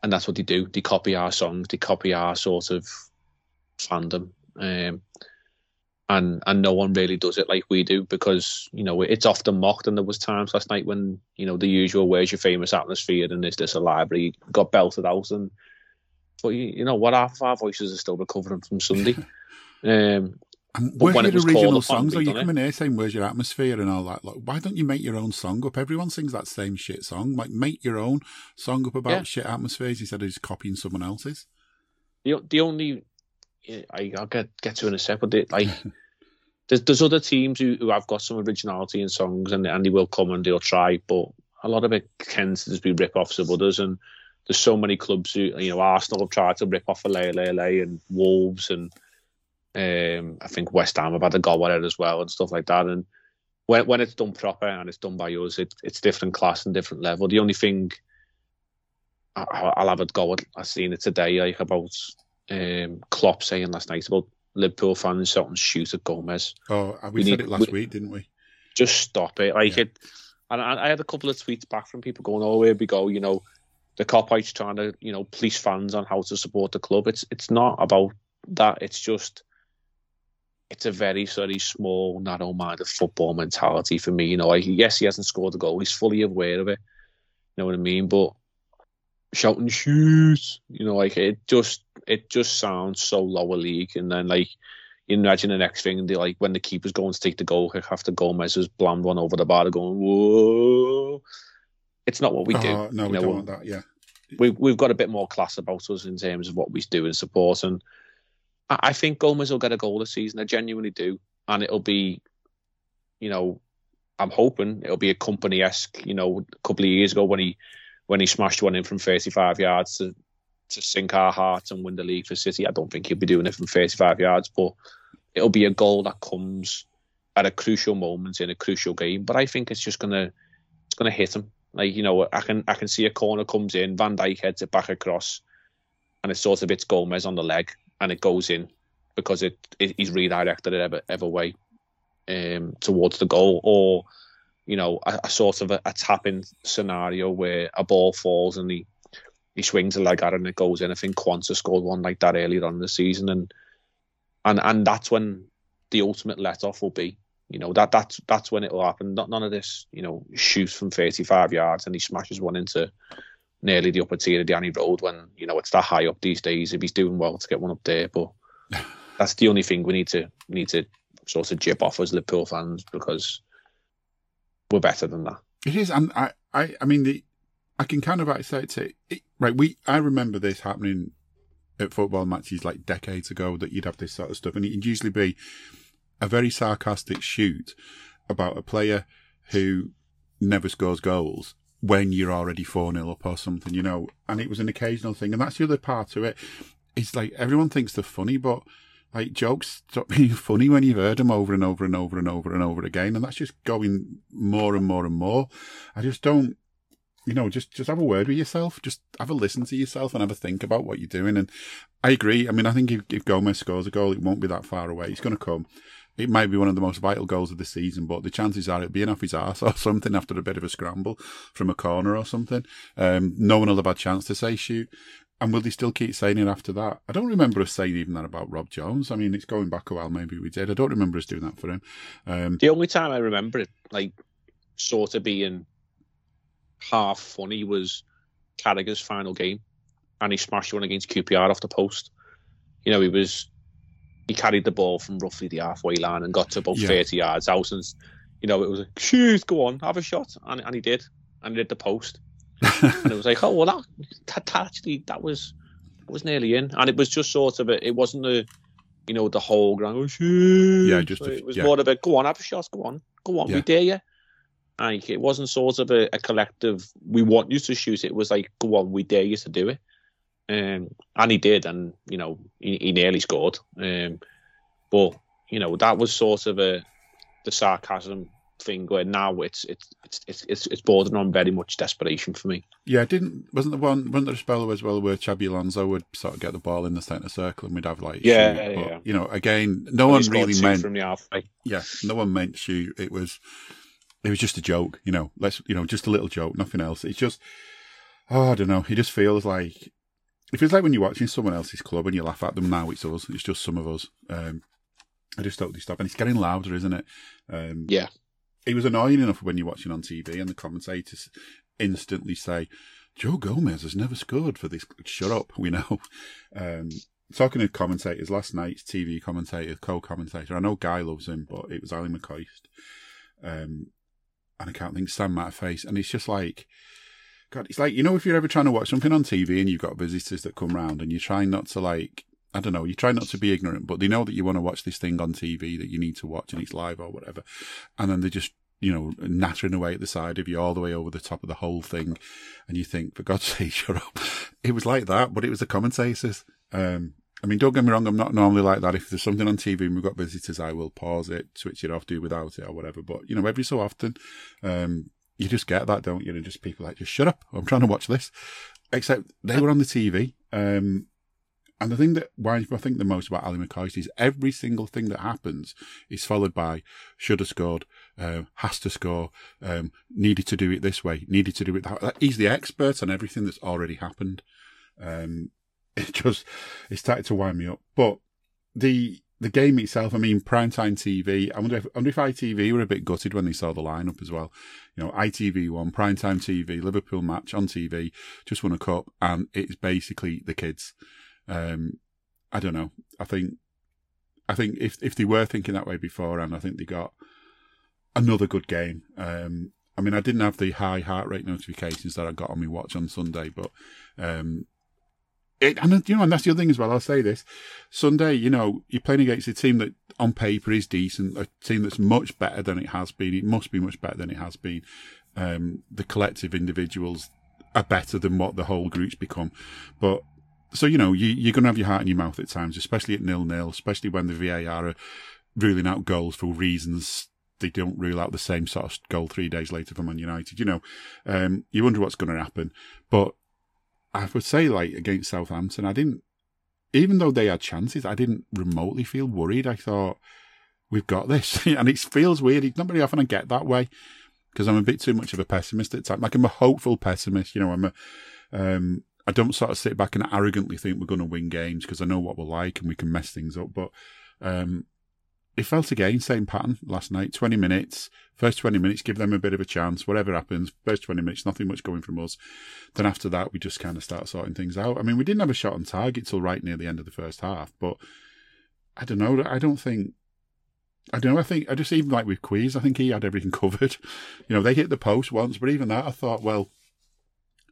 and that's what they do. They copy our songs, they copy our sort of fandom. Um, and and no one really does it like we do because you know it's often mocked and there was times last night when you know the usual where's your famous atmosphere and is this a library got belted out and but you, you know what half of our voices are still recovering from Sunday um and where's your original songs? Are you coming here saying where's your atmosphere and all that? Like, why don't you make your own song up? Everyone sings that same shit song. Like, make your own song up about yeah. shit atmospheres instead of just copying someone else's. The the only I, will get get to in a second. It, like there's there's other teams who, who have got some originality in songs and and they will come and they'll try, but a lot of it tends to just be rip offs of others. And there's so many clubs who you know Arsenal have tried to rip off a Lay and Wolves and um, I think West Ham have had a go at it as well and stuff like that. And when when it's done proper and it's done by us, it, it's different class and different level. The only thing I, will have a go at, I've seen it today, like about um, Klopp saying last night about Liverpool fans shouting shoot at Gomez. Oh, we, we said need, it last we, week, didn't we? Just stop it. Like yeah. it. And I, I, had a couple of tweets back from people going, "Oh, here we go." You know, the Kopites trying to, you know, police fans on how to support the club. It's it's not about that. It's just it's a very, very small, narrow-minded football mentality for me. You know, like, yes, he hasn't scored a goal. He's fully aware of it. You know what I mean? But shouting shoes, You know, like it just it just sounds so lower league. And then like you imagine the next thing, they like when the keeper's going to take the goal kick after Gomez has blammed one over the bar, going whoa. It's not what we do. Uh, no, you we know, don't want that. Yeah, we we've got a bit more class about us in terms of what we do and support. And I, I think Gomez will get a goal this season. I genuinely do, and it'll be, you know, I'm hoping it'll be a Kompany esque. You know, a couple of years ago when he when he smashed one in from 35 yards to, to sink our hearts and win the league for City. I don't think he'll be doing it from 35 yards, but it'll be a goal that comes at a crucial moment in a crucial game. But I think it's just gonna it's gonna hit him. Like you know, I can I can see a corner comes in, Van Dijk heads it back across, and it sort of hits Gomez on the leg, and it goes in because it, it he's redirected it ever ever way um, towards the goal, or you know, a, a sort of a, a, tapping scenario where a ball falls and he he swings a leg at it and it goes in. I think Quansah scored one like that earlier on in the season, and and and that's when the ultimate let off will be. You know that that's that's when it will happen. Not none of this, you know, shoots from 35 yards and he smashes one into nearly the upper tier of Danny Road when you know it's that high up these days. If he's doing well to get one up there, but that's the only thing we need to need to sort of jip off as Liverpool fans because we're better than that. It is, and I, I, I mean, the, I can kind of say it, it, right. We, I remember this happening at football matches like decades ago that you'd have this sort of stuff, and it'd usually be a very sarcastic shoot about a player who never scores goals when you're already 4 0 up or something, you know, and it was an occasional thing. And that's the other part of it. It's like everyone thinks they're funny, but like jokes stop being funny when you've heard them over and over and over and over and over again, and that's just going more and more and more. I just don't. you know, just just have a word with yourself. Just have a listen to yourself and have a think about what you're doing. And I agree. I mean, I think if, if Gomez scores a goal, it won't be that far away. It's going to come. It might be one of the most vital goals of the season, but the chances are it'll being off his arse or something after a bit of a scramble from a corner or something. Um, no one will have a chance to say shoot. And will they still keep saying it after that? I don't remember us saying even that about Rob Jones. I mean, it's going back a while. Maybe we did. I don't remember us doing that for him. Um, the only time I remember it, like, sort of being half funny was Carragher's final game, and he smashed one against QPR off the post. You know, he was he carried the ball from roughly the halfway line and got to about yeah. 30 yards out, and you know, it was like, shoot, go on, have a shot, and, and he did, and he did the post, and it was like, oh well, that, that actually that was was nearly in, and it was just sort of a, it wasn't a you know the whole ground. Oh, shoot. Yeah, just a, it was yeah. more of a go on, have a shot, go on, go on, yeah. we dare you. Like it wasn't sort of a, a, collective. We want you to shoot. It was like, go on, we dare you to do it. Um, and he did, and you know, he, he nearly scored. Um, but you know, that was sort of a the sarcasm thing. Where now it's it's it's it's it's bordering on very much desperation for me. Yeah, didn't wasn't the one wasn't there a spell as well where Xabi Alonso would sort of get the ball in the centre circle and we'd have like yeah, shoot, yeah, but, you know, again, no one really meant from the halfway. Yeah, no one meant shoot. It was it was just a joke, you know. Let's, you know, just a little joke, nothing else. It's just, oh, I don't know. He just feels like it feels like when you're watching someone else's club and you laugh at them. Now it's us. It's just some of us. Um, I just totally stop, and it's getting louder, isn't it? Um, yeah. It was annoying enough when you're watching on TV and the commentators instantly say, "Joe Gomez has never scored for this." Shut up, we know. Um, talking to commentators last night's TV commentator, co-commentator. I know Guy loves him, but it was Ally McCoist. Um, and I can't think Sam Matterface, and it's just like, God, it's like you know if you're ever trying to watch something on TV and you've got visitors that come round and you're trying not to like, I don't know, you try not to be ignorant, but they know that you want to watch this thing on TV that you need to watch and it's live or whatever, and then they just you know, nattering away at the side of you all the way over the top of the whole thing. And you think, for God's sake, shut up. It was like that, but it was the commentators. Um, I mean, don't get me wrong, I'm not normally like that. If there's something on TV and we've got visitors, I will pause it, switch it off, do without it or whatever. But, you know, every so often, um, you just get that, don't you? And just people like, just shut up. I'm trying to watch this. Except they were on the TV. Um, and the thing that winds me, I think the most about Ally McCoist is every single thing that happens is followed by should have scored, uh, has to score, um, needed to do it this way, needed to do it that. He's the expert on everything that's already happened. Um, it just it started to wind me up. But the the game itself, I mean, primetime TV. I wonder if wonder if ITV were a bit gutted when they saw the lineup as well. You know, ITV one primetime TV, Liverpool match on TV, just won a cup, and it's basically the kids. Um, I don't know. I think I think if if they were thinking that way beforehand, I think they got another good game. Um, I mean, I didn't have the high heart rate notifications that I got on my watch on Sunday, but um, it, and you know, and that's the other thing as well. I'll say this: Sunday, you know, you're playing against a team that on paper is decent, a team that's much better than it has been. It must be much better than it has been. Um, the collective individuals are better than what the whole group's become, but so you know, you, you're going to have your heart in your mouth at times, especially at nil nil, especially when the VAR are ruling out goals for reasons they don't rule out the same sort of goal three days later for Man United. You know, um, you wonder what's going to happen, but I would say, like against Southampton, I didn't, even though they had chances, I didn't remotely feel worried. I thought, we've got this. and it feels weird. It's not very often I get that way because I'm a bit too much of a pessimist at times. Like I'm a hopeful pessimist. You know, I'm a, um, I don't sort of sit back and arrogantly think we're going to win games because I know what we're like and we can mess things up. But, um, it felt again same pattern last night. Twenty minutes, first twenty minutes, give them a bit of a chance. Whatever happens, first twenty minutes, nothing much going from us. Then after that, we just kind of start sorting things out. I mean, we didn't have a shot on target till right near the end of the first half, but I don't know. I don't think. I don't know. I think I just even like with Quees, I think he had everything covered. You know, they hit the post once, but even that, I thought, well,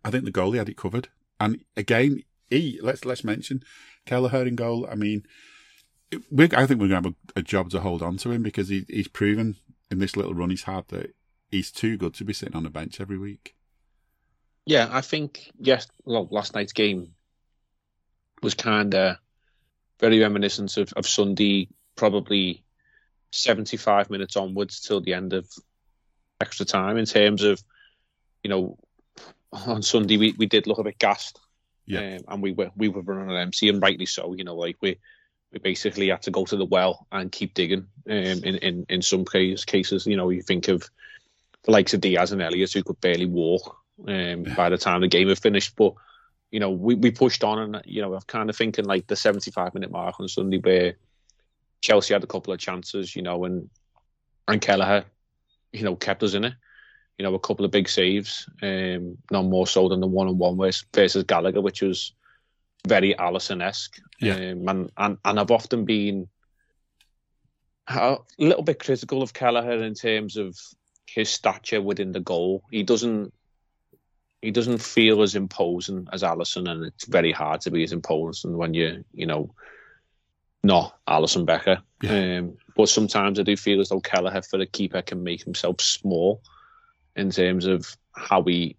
I think the goalie had it covered. And again, he let's let's mention Kelleher in goal. I mean I think we're going to have a, a, job to hold on to him because he, he's proven in this little run he's had that he's too good to be sitting on the bench every week. Yeah, I think yes. Well, last night's game was kind of very reminiscent of, of Sunday, probably seventy-five minutes onwards till the end of extra time in terms of you know on Sunday we, we did look a bit gassed. Yeah. Um, and we were we were running empty, and rightly so. You know, like we we basically had to go to the well and keep digging. Um, in in in some case, cases, you know, you think of the likes of Diaz and Elliott who could barely walk um, by the time the game had finished, but you know, we, we pushed on, and you know, I'm kind of thinking like the 75 minute mark on Sunday where Chelsea had a couple of chances, you know, and and Kelleher, you know, kept us in it you know, a couple of big saves, um, none more so than the one on one versus Gallagher, which was very Alisson esque. Yeah. Um, and, and, and I've often been a little bit critical of Kelleher in terms of his stature within the goal. He doesn't he doesn't feel as imposing as Alisson, and it's very hard to be as imposing when you you know not Alisson Becker. Yeah. Um, but sometimes I do feel as though Kelleher for a keeper can make himself small in terms of how he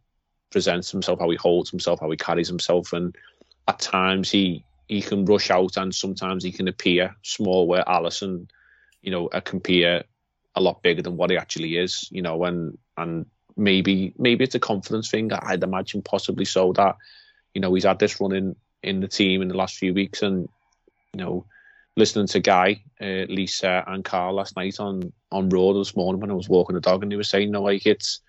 presents himself, how he holds himself, how he carries himself, and at times he he can rush out, and sometimes he can appear small. Where Alisson, you know, can appear a lot bigger than what he actually is, you know, and and maybe maybe it's a confidence thing. I'd imagine possibly so that you know he's had this run in in the team in the last few weeks, and you know. Listening to Guy, uh, Lisa, and Carl last night on on road this morning when I was walking the dog, and he was saying, "No, like it's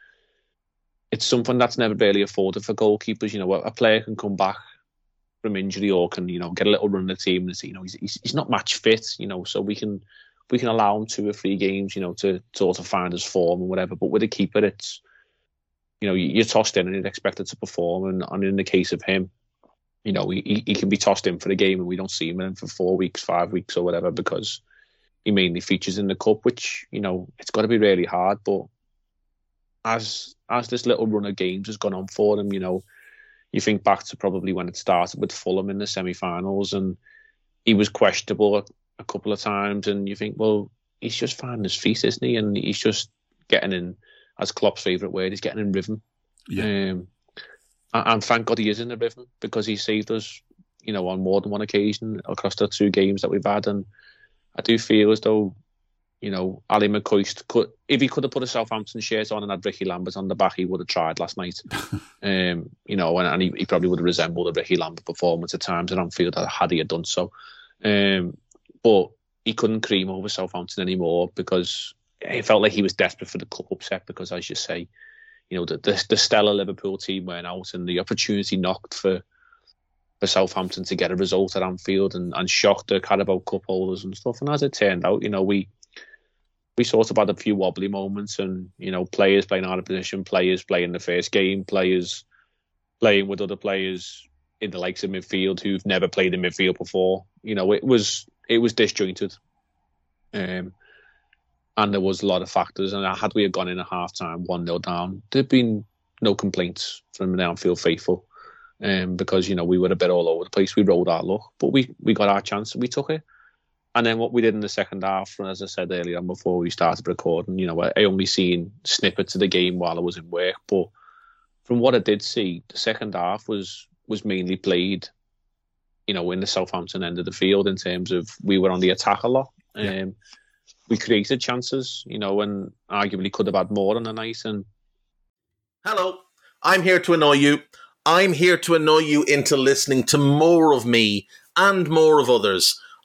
it's something that's never really afforded for goalkeepers. You know, a player can come back from injury or can you know get a little run in the team and you know he's, he's he's not match fit. You know, so we can we can allow him two or three games. You know, to sort of find his form and whatever. But with a keeper, it's you know you're tossed in and you're expected to perform. And, and in the case of him, you know he, he can be tossed in for the game and we don't see him in for four weeks, five weeks or whatever because he mainly features in the cup, which you know it's got to be really hard. But as as this little run of games has gone on for him, you know, you think back to probably when it started with Fulham in the semi-finals, and he was questionable a, a couple of times, and you think, well, he's just finding his feet, isn't he? And he's just getting in, as Klopp's favourite word, he's getting in rhythm. Yeah. Um, and, and thank God he is in the rhythm because he saved us, you know, on more than one occasion across the two games that we've had, and I do feel as though you know, Ally McCoist could, if he could have put a Southampton shirt on and had Ricky Lambert on the back, he would have tried last night. um, you know, and, and he, he, probably would have resembled a Ricky Lambert performance at times at Anfield had he had done so. Um, but he couldn't cream over Southampton anymore because it felt like he was desperate for the cup upset because, as you say, you know, the, the, the stellar Liverpool team went out and the opportunity knocked for for Southampton to get a result at Anfield and, and shocked the Carabao Cup holders and stuff. And as it turned out, you know, we we sort of had a few wobbly moments and, you know, players playing out of position, players playing the first game, players playing with other players in the likes of midfield who've never played in midfield before. You know, it was it was disjointed. Um, and there was a lot of factors. And had we had gone in at half time, 1 0 down, there'd been no complaints from the Anfield faithful. Um, because, you know, we were a bit all over the place. We rolled our luck, but we, we got our chance and we took it. And then what we did in the second half, and as I said earlier on before we started recording, you know, I only seen snippets of the game while I was in work, but from what I did see, the second half was was mainly played, you know, in the Southampton end of the field in terms of we were on the attack a lot. Yeah. Um, we created chances, you know, and arguably could have had more on the night. And hello, I'm here to annoy you. I'm here to annoy you into listening to more of me and more of others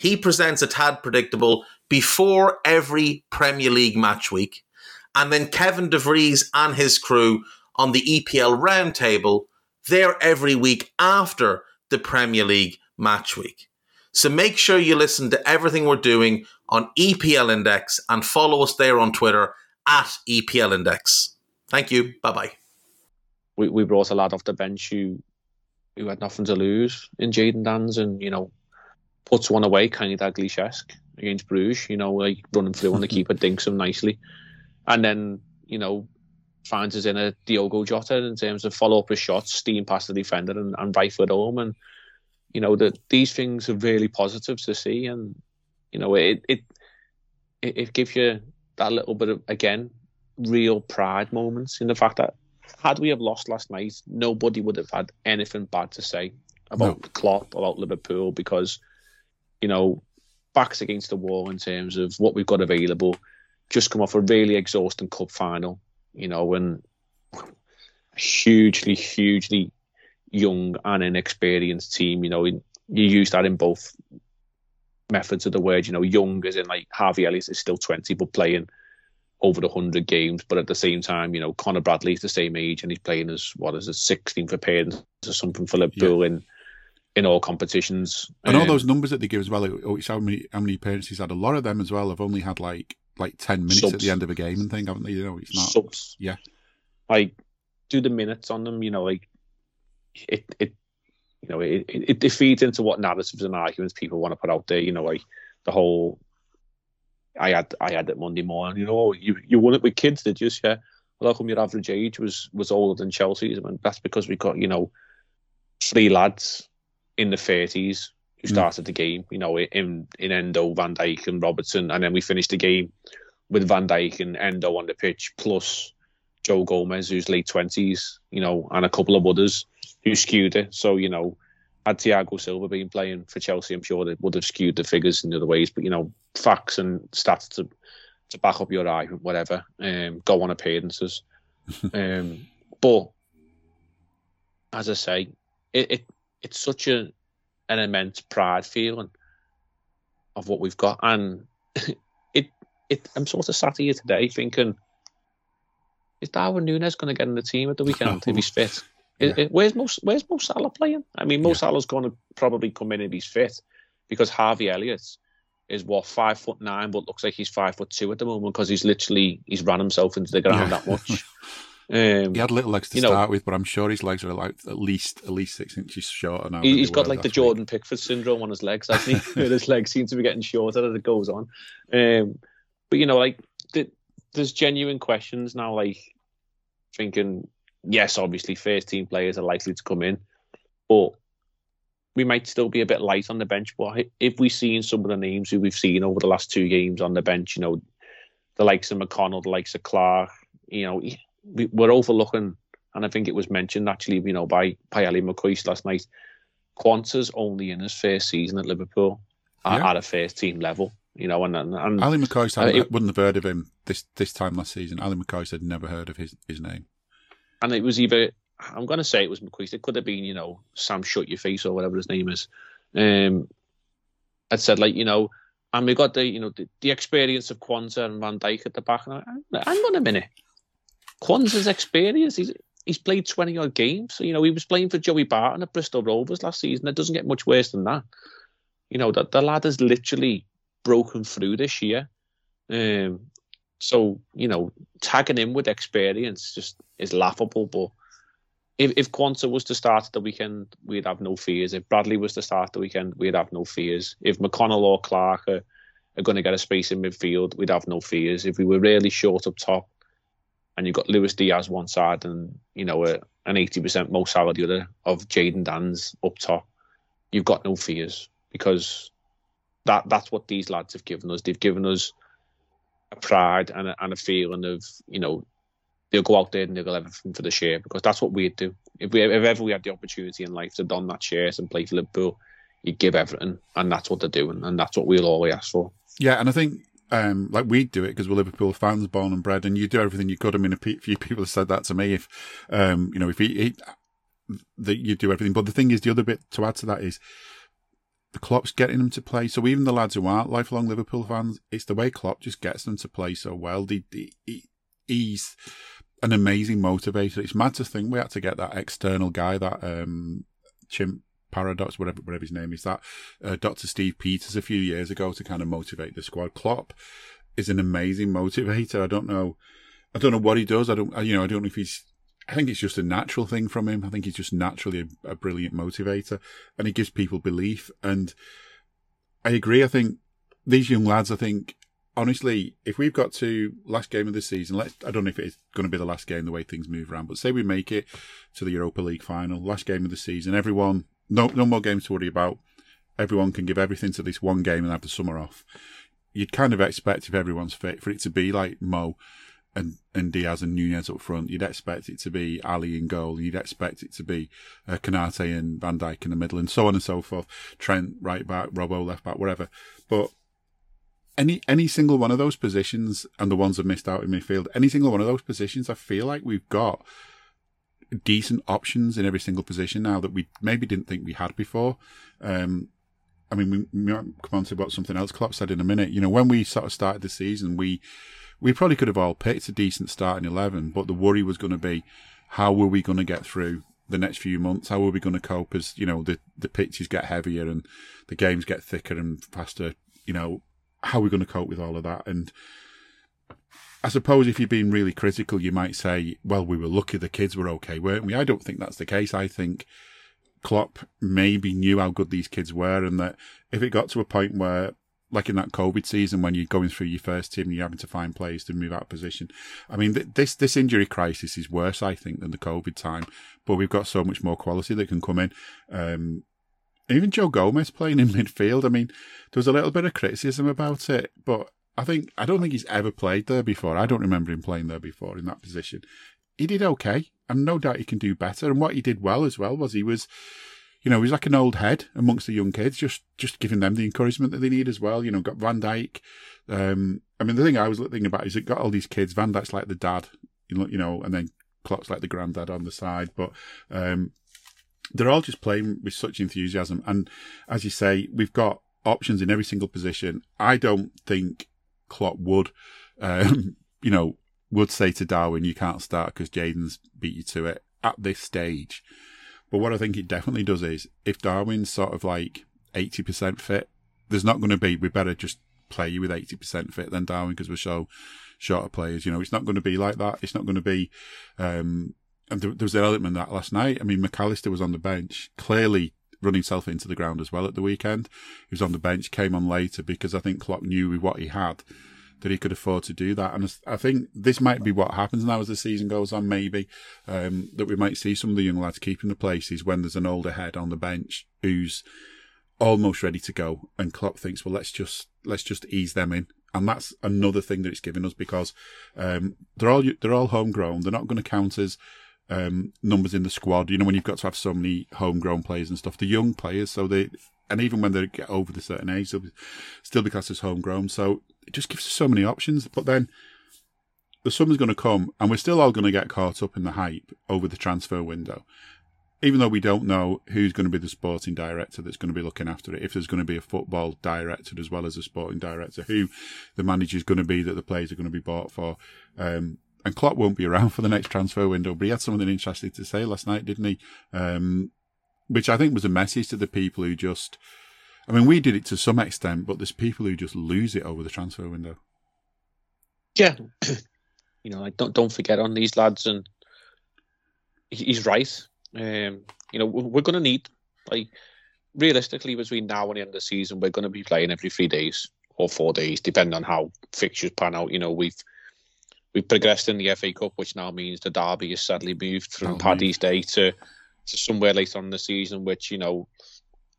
he presents a tad predictable before every Premier League match week. And then Kevin DeVries and his crew on the EPL roundtable, they're every week after the Premier League match week. So make sure you listen to everything we're doing on EPL Index and follow us there on Twitter at EPL Index. Thank you. Bye bye. We, we brought a lad off the bench who who had nothing to lose in Jayden Danns and, you know, puts one away, kind of Dalglish-esque against Bruges. You know, like running through on the keeper, dinks him nicely, and then you know finds us in a Diogo Jota in terms of follow up his shots, steam past the defender, and, and right foot home. And you know that these things are really positive to see, and you know it it it, it gives you that little bit of again real pride moments in the fact that had we have lost last night, nobody would have had anything bad to say about No. Klopp, about Liverpool, because you know backs against the wall in terms of what we've got available. Just come off a really exhausting cup final, you know, and hugely, hugely young and inexperienced team. You know, you use that in both methods of the word. You know, young as in like Harvey Elliott is still twenty, but playing over the hundred games. But at the same time, you know, Conor Bradley's the same age and he's playing as what is it, sixteenth appearance or something for Liverpool in in all competitions. And all Um, those numbers that they give as well, oh, it's how many how many appearances he's had. A lot of them as well have only had like like ten minutes at the end of a game and thing, haven't they? You know, it's not. subs. yeah. Like do the minutes on them, you know, like it it you know, it, it, it feeds into what narratives and arguments people want to put out there, you know, like the whole I had I had it Monday morning, you know, you you won it with kids, did you? Yeah. Well, how come your average age was was older than Chelsea's? I mean, that's because we got, you know, three lads in the thirties who Mm. started the game, you know, in in Endo, Van Dijk and Robertson, and then we finished the game with Van Dijk and Endo on the pitch, plus Joe Gomez, who's late twenties, you know, and a couple of others who skewed it. So, you know, had Thiago Silva been playing for Chelsea, I'm sure it would have skewed the figures in other ways. But you know, facts and stats to to back up your argument, whatever. Um, go on appearances. um, but as I say, it, it it's such a an immense pride feeling of what we've got, and it it I'm sort of sat here today thinking, is Darwin Nunez going to get in the team at the weekend if he's fit? Yeah. Where's Mo, where's Mo Salah playing? I mean, Mo Yeah. Salah's going to probably come in if he's fit because Harvey Elliott is what five foot nine, but looks like he's five foot two at the moment because he's literally he's ran himself into the ground Yeah. that much. Um, He had little legs to You know- start with, but I'm sure his legs are like at least at least six inches shorter now. He, he's got like the last Jordan Pickford syndrome on his legs, hasn't he? his legs seem to be getting shorter as it goes on. Um, but you know, like th- there's genuine questions now. Like thinking, yes, obviously, first team players are likely to come in, but we might still be a bit light on the bench. But if we've seen some of the names who we've seen over the last two games on the bench, you know, the likes of McConnell, the likes of Clark, you know, we, we're overlooking. And I think it was mentioned actually, you know, by by Ally McCoist last night. Quansah's only in his first season at Liverpool at, Yeah. at a first team level, you know, and and, and Ali McCoy said, Uh, it- wouldn't have heard of him this this time last season. Ali McCoy said never heard of his his name. and it was either I'm going to say it was McQueest. It could have been, you know, Sam Shut Your Face or whatever his name is. Um, had said like, you know, and we got the, you know, the, the experience of Quansah and Van Dijk at the back. And I, hang on a minute, Quansah's experience. He's he's played twenty odd games. So, you know, he was playing for Joey Barton at Bristol Rovers last season. It doesn't get much worse than that. You know, that the lad has literally broken through this year. Um, so you know, tagging him with experience just is laughable. But if if Quansah was to start the weekend, we'd have no fears. If Bradley was to start the weekend, we'd have no fears. If McConnell or Clark are, are going to get a space in midfield, we'd have no fears. If we were really short up top, and you've got Luis Diaz one side and you know a, an eighty percent Mo Salah the other of Jayden Danns up top, you've got no fears because that that's what these lads have given us. They've given us a pride and a, and a feeling of you know they'll go out there and they'll everything for the share because that's what we'd do. If we if ever we had the opportunity in life to don that shirt and play for Liverpool, you give everything, and that's what they're doing, and that's what we'll always ask for. Yeah, and I think um, like we do it because we're Liverpool fans, born and bred, and you do everything you could. I mean, a few people have said that to me. If um, you know, if he, he that you do everything, but the thing is, the other bit to add to that is the Klopp's getting them to play. So even the lads who aren't lifelong Liverpool fans, it's the way Klopp just gets them to play so well. He, he, he- he's an amazing motivator. It's mad to think we had to get that external guy, that um, chimp paradox, whatever whatever his name is, that uh, Dr. Steve Peters a few years ago to kind of motivate the squad. Klopp is an amazing motivator. I don't know, I don't know what he does. I don't, you know, I don't know if he's. I think it's just a natural thing from him. I think he's just naturally a, a brilliant motivator, and he gives people belief. And I agree. I think these young lads, I think honestly, if we've got to last game of the season, let's I don't know if it's going to be the last game the way things move around, but say we make it to the Europa League final, last game of the season, everyone no no more games to worry about. Everyone can give everything to this one game and have the summer off. You'd kind of expect if everyone's fit for it to be like Mo and, and Diaz and Nunez up front. You'd expect it to be Ali in goal. You'd expect it to be uh, Konate and Van Dijk in the middle, and so on and so forth. Trent right back, Robo left back, whatever. But any any single one of those positions, and the ones I've missed out in midfield, any single one of those positions, I feel like we've got decent options in every single position now that we maybe didn't think we had before. Um, I mean, we, we might come on to what something else Klopp said in a minute. You know, when we sort of started the season, we we probably could have all picked a decent starting eleven, but the worry was going to be how were we going to get through the next few months? How are we going to cope as you know the the pitches get heavier and the games get thicker and faster? You know, how are we going to cope with all of that? And I suppose if you've been really critical, you might say, well, we were lucky the kids were okay, weren't we? I don't think that's the case. I think Klopp maybe knew how good these kids were and that if it got to a point where like in that COVID season when you're going through your first team and you're having to find players to move out of position. I mean, th- this this injury crisis is worse, I think, than the COVID time. But we've got so much more quality that can come in. Um, even Joe Gomez playing in midfield. I mean, there was a little bit of criticism about it, but I think I don't think he's ever played there before. I don't remember him playing there before in that position. He did okay, and no doubt he can do better. And what he did well as well was he was, you know, he was like an old head amongst the young kids, just just giving them the encouragement that they need as well. You know, got Van Dijk. Um, I mean, the thing I was thinking about is it got all these kids. Van Dijk's like the dad, you know, and then Klopp's like the granddad on the side. But um, they're all just playing with such enthusiasm. And as you say, we've got options in every single position. I don't think Klopp would, um, you know, would say to Darwin, you can't start because Jayden's beat you to it at this stage. But what I think it definitely does is if Darwin's sort of like 80% fit, there's not going to be, we better just play you with 80% fit than Darwin because we're so shorter players. You know, it's not going to be like that. It's not going to be, um, and there, there was an element that last night. I mean, Mac Allister was on the bench, clearly running himself into the ground as well at the weekend. He was on the bench, came on later because I think Klopp knew with what he had that he could afford to do that. And I think this might be what happens now as the season goes on, maybe, um, that we might see some of the young lads keeping the places when there's an older head on the bench who's almost ready to go. And Klopp thinks, well, let's just, let's just ease them in. And that's another thing that it's given us because, um, they're all, they're all homegrown. They're not going to count as, um, numbers in the squad. You know, when you've got to have so many homegrown players and stuff, the young players, so they, and even when they get over the certain age, they'll still be classed as homegrown. So it just gives us so many options. But then the summer's going to come, and we're still all going to get caught up in the hype over the transfer window. Even though we don't know who's going to be the sporting director that's going to be looking after it, if there's going to be a football director as well as a sporting director, who the manager is going to be that the players are going to be bought for. Um, and Klopp won't be around for the next transfer window, but he had something interesting to say last night, didn't he? Um, which I think was a message to the people who just, I mean, we did it to some extent, but there's people who just lose it over the transfer window. Yeah, you know, like don't don't forget on these lads, and he's right. Um, you know, we're going to need like realistically between now and the end of the season, we're going to be playing every three days or four days, depending on how fixtures pan out. You know, we've we've progressed in the FA Cup, which now means the derby is sadly moved from oh, Paddy's Day to to somewhere later on in the season, which you know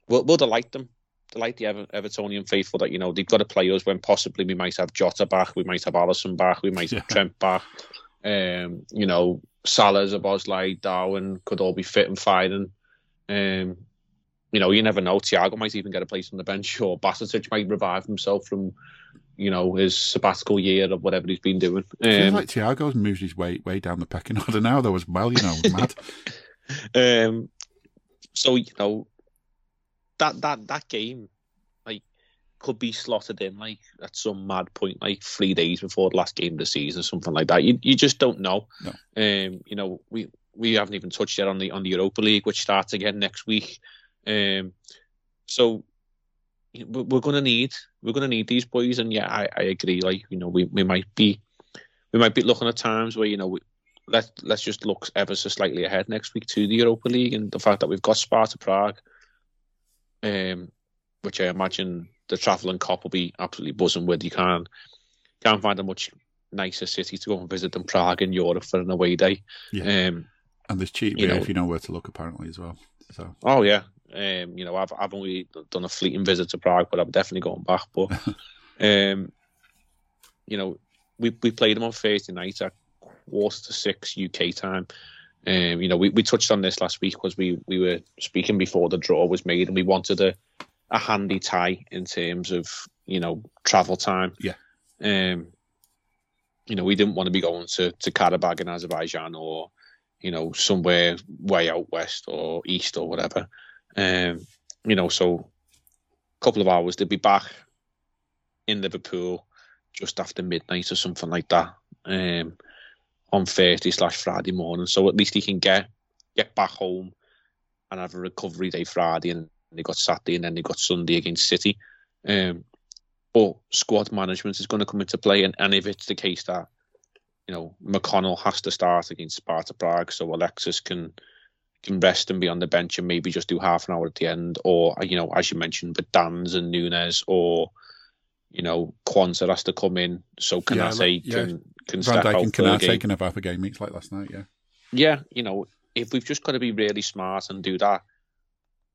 will will delight them, delight the Ever- Evertonian faithful that you know they've got to play us when possibly we might have Jota back, we might have Alisson back, we might have. Trent back. Um, you know, Salah, Szoboszlai, Darwin could all be fit and firing. Um, you know, you never know. Thiago might even get a place on the bench, or Bajcetic might revive himself from, you know, his sabbatical year or whatever he's been doing. Um, um, like Thiago's moved his way way down the pecking order now, though, as well. You know, mad. Um, so you know that that that game like could be slotted in like at some mad point, like three days before the last game of the season, something like that. You you just don't know. No. Um, you know we we haven't even touched yet on the on the Europa League, which starts again next week. Um, so we're going to need we're going to need these boys, and yeah, I, I agree. Like you know, we, we might be we might be looking at times where you know we, let let's just look ever so slightly ahead next week to the Europa League and the fact that we've got Sparta Prague, um, which I imagine the travelling Kop will be absolutely buzzing with. You can can't find a much nicer city to go and visit than Prague in Europe for an away day. Yeah. Um, and there's cheap you beer know- if you know where to look, apparently as well. So oh yeah, um, you know I've I've only done a fleeting visit to Prague, but I'm definitely going back. But um, you know we we played them on Thursday night at quarter to six UK time. Um, you know we, we touched on this last week because we we were speaking before the draw was made, and we wanted a a handy tie in terms of you know travel time. Yeah. Um, you know we didn't want to be going to to Karabakh in Azerbaijan or you know, somewhere way out west or east or whatever. Um, you know, so a couple of hours to be back in Liverpool just after midnight or something like that. Um, on Thursday slash Friday morning. So at least he can get get back home and have a recovery day Friday and they got Saturday and then they got Sunday against City. Um, but squad management is going to come into play and, and if it's the case that you know, McConnell has to start against Sparta Prague, so Alexis can can rest and be on the bench and maybe just do half an hour at the end, or you know, as you mentioned, but Danns and Nunez, or you know, Quansah has to come in, so Yeah, Konate like- yeah. can can Van step Dijk out and for a game. Konate can have half a game each like last night. Yeah, Yeah, you know, if we've just got to be really smart and do that,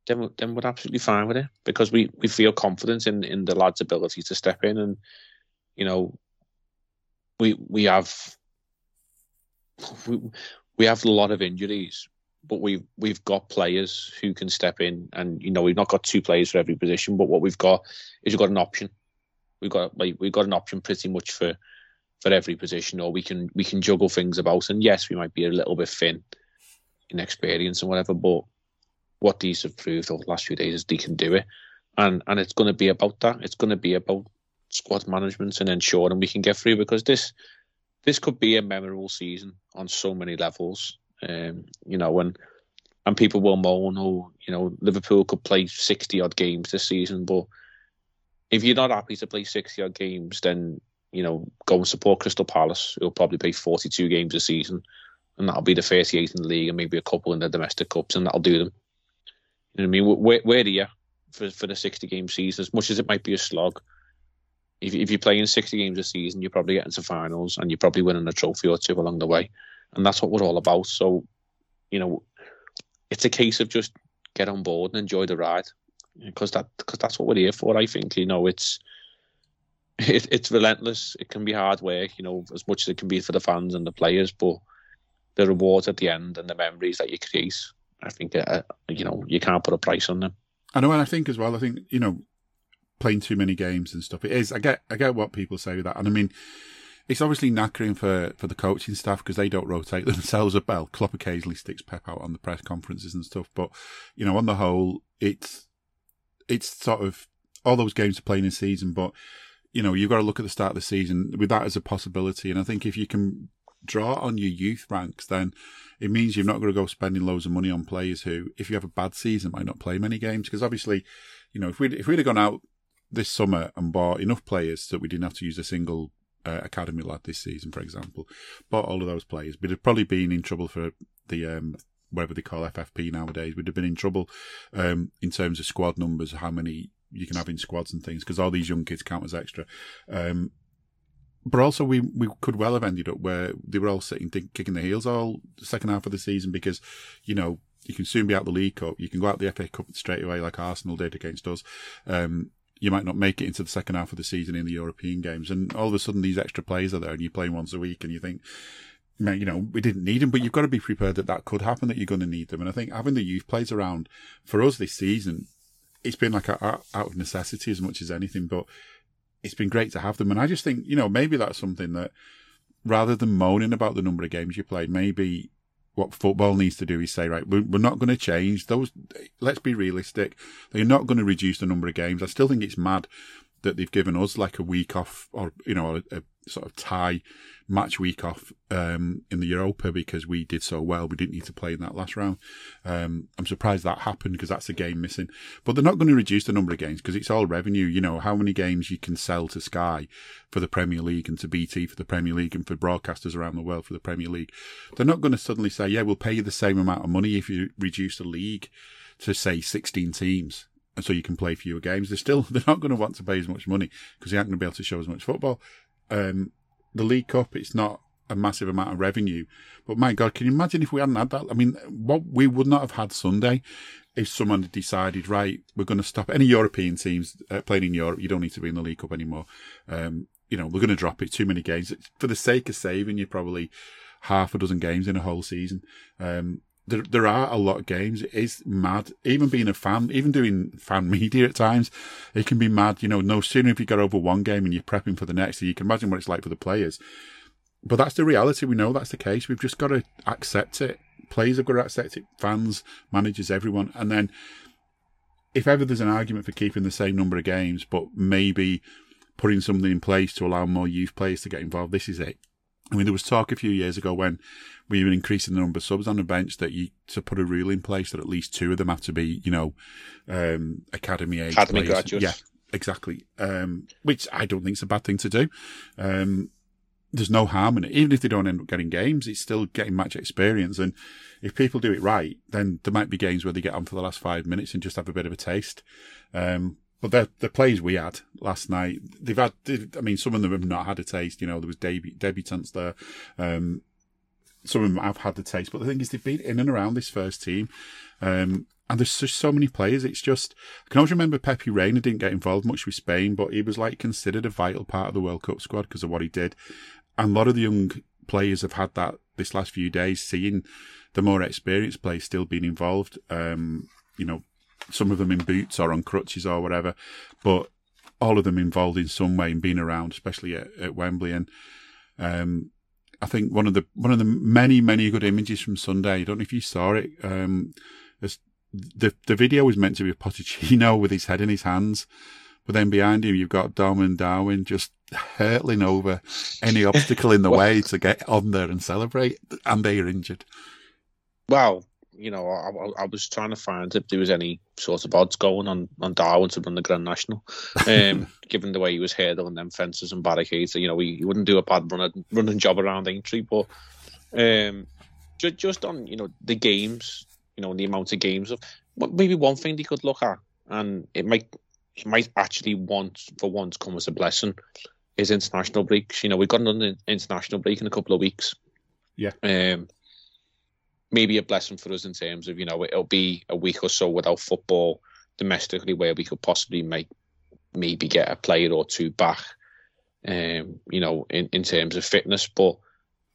then then we're absolutely fine with it because we, we feel confidence in in the lad's ability to step in and you know we we have we, we have a lot of injuries but we've we've got players who can step in and you know we've not got two players for every position but what we've got is we've got an option. We've got we've got an option pretty much for for every position or we can we can juggle things about. And yes we might be a little bit thin in experience and whatever but what these have proved over the last few days is they can do it. And and it's going to be about that. It's going to be about squad management and ensuring we can get through because this this could be a memorable season on so many levels um you know and and people will moan oh you know liverpool could play 60 odd games this season but if you're not happy to play 60 odd games then you know go and support crystal palace who'll probably play 42 games a season and that'll be the 38 in the league and maybe a couple in the domestic cups and that'll do them you know what i mean we're, we're for, for the 60 game season as much as it might be a slog if, if you're playing 60 games a season, you're probably getting to finals and you're probably winning a trophy or two along the way. And that's what we're all about. So, you know, it's a case of just get on board and enjoy the ride because that because that's what we're here for. I think you know it's it, it's relentless. It can be hard work, you know, as much as it can be for the fans and the players, but the rewards at the end and the memories that you create, I think, uh, you know, you can't put a price on them. I know, and I think as well. I think you know, playing too many games and stuff. It is. I get. I get what people say with that, and I mean, it's obviously knackering for for the coaching staff because they don't rotate themselves a bell. Klopp occasionally sticks Pep out on the press conferences and stuff, but you know, on the whole, it's it's sort of all those games are playing in season, but you know, you've got to look at the start of the season with that as a possibility. And I think if you can draw on your youth ranks, then it means you're not going to go spending loads of money on players who, if you have a bad season, might not play many games. Because obviously, you know, if we'd, if we'd have gone out this summer and bought enough players that we didn't have to use a single uh, academy lad this season, for example, bought all of those players, we'd have probably been in trouble for the um, whatever they call FFP nowadays. We'd have been in trouble um, in terms of squad numbers, how many you can have in squads and things, because all these young kids count as extra. Um, but also, we, we could well have ended up where they were all sitting, think, kicking their heels all the second half of the season because, you know, you can soon be out the League Cup. You can go out the FA Cup straight away, like Arsenal did against us. Um, you might not make it into the second half of the season in the European games, and all of a sudden these extra players are there, and you're playing once a week, and you think, man, you know, we didn't need them, but you've got to be prepared that that could happen, that you're going to need them. And I think having the youth players around for us this season, it's been like a, a, out of necessity as much as anything, but it's been great to have them. And I just think, you know, maybe that's something that rather than moaning about the number of games you played, maybe what football needs to do is say, right, we're, not going to change those. Let's be realistic. They're not going to reduce the number of games. I still think it's mad that they've given us like a week off or, you know, a, a sort of tie match week off um, in the Europa because we did so well. We didn't need to play in that last round. Um, I'm surprised that happened because that's a game missing. But they're not going to reduce the number of games because it's all revenue. You know, how many games you can sell to Sky for the Premier League and to BT for the Premier League and for broadcasters around the world for the Premier League. They're not going to suddenly say, yeah, we'll pay you the same amount of money if you reduce the league to say 16 teams and so you can play fewer games. They're still they're not going to want to pay as much money because they aren't going to be able to show as much football. Um, the League Cup, it's not a massive amount of revenue, but my God, can you imagine if we hadn't had that? I mean, what we would not have had Sunday if someone had decided, right, we're going to stop any European teams uh, playing in Europe. You don't need to be in the League Cup anymore. Um, you know, we're going to drop it. Too many games for the sake of saving you probably half a dozen games in a whole season. Um, there, there are a lot of games. It is mad. Even being a fan, even doing fan media at times, it can be mad. You know, no sooner if you got over one game and you're prepping for the next, you can imagine what it's like for the players. But that's the reality. We know that's the case. We've just got to accept it. Players have got to accept it. Fans, managers, everyone. And then, if ever there's an argument for keeping the same number of games, but maybe putting something in place to allow more youth players to get involved, this is it. I mean, there was talk a few years ago when we were increasing the number of subs on the bench that you to put a rule in place that at least two of them have to be, you know, um, academy age Academy players. graduates. Yeah, exactly. Um, which I don't think is a bad thing to do. Um, there's no harm in it. Even if they don't end up getting games, it's still getting match experience. And if people do it right, then there might be games where they get on for the last five minutes and just have a bit of a taste. Um, but the the plays we had last night, they've had. I mean, some of them have not had a taste. You know, there was debu- debutants there. Um, some of them have had the taste, but the thing is, they've been in and around this first team. Um, and there's just so many players. It's just I can always remember Pepe Reina didn't get involved much with Spain, but he was like considered a vital part of the World Cup squad because of what he did. And a lot of the young players have had that this last few days, seeing the more experienced players still being involved. Um, you know, some of them in boots or on crutches or whatever, but all of them involved in some way and being around, especially at, at Wembley. And um, I think one of the one of the many many good images from Sunday. I don't know if you saw it. Um, the the video was meant to be Pochettino with his head in his hands, but then behind him you've got Dom and Darwin just hurtling over any obstacle in the way to get on there and celebrate, and they are injured. Well, you know, I, I, was trying to find if there was any sort of odds going on on Darwin to run the Grand National, um, given the way he was hurdling them fences and barricades. You know, he, he wouldn't do a bad running running job around Aintree, but um, just just on you know the games, you know, the amount of games of maybe one thing they could look at, and it might it might actually want for once come as a blessing is international breaks. You know, we've got another international break in a couple of weeks. Yeah. Um, maybe a blessing for us in terms of you know it'll be a week or so without football domestically where we could possibly make maybe get a player or two back. Um, you know, in, in terms of fitness, but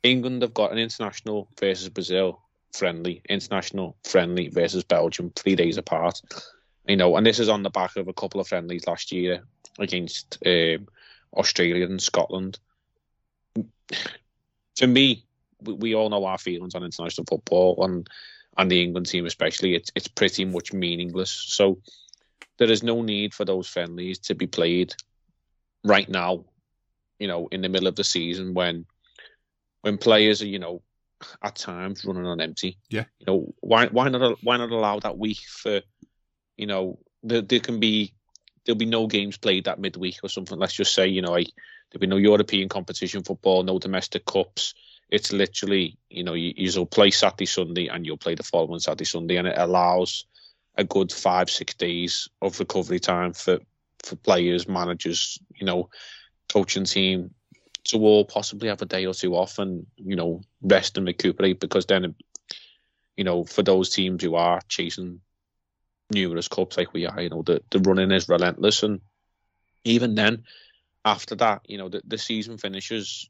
England have got an international versus Brazil friendly, international friendly versus Belgium, three days apart. You know, and this is on the back of a couple of friendlies last year against um, Australia and Scotland. To me, we, we all know our feelings on international football and and the England team especially. It's it's pretty much meaningless. So there is no need for those friendlies to be played right now. You know, in the middle of the season when when players are you know at times running on empty. Yeah. You know why why not why not allow that week for you know there, there can be there'll be no games played that midweek or something. Let's just say you know I, there'll be no European competition football, no domestic cups. It's literally you know you you'll play Saturday Sunday and you'll play the following Saturday Sunday, and it allows a good five six days of recovery time for for players, managers, you know, coaching team to all possibly have a day or two off and you know rest and recuperate because then you know for those teams who are chasing numerous cups like we are you know the, the running is relentless and even then after that you know the, the season finishes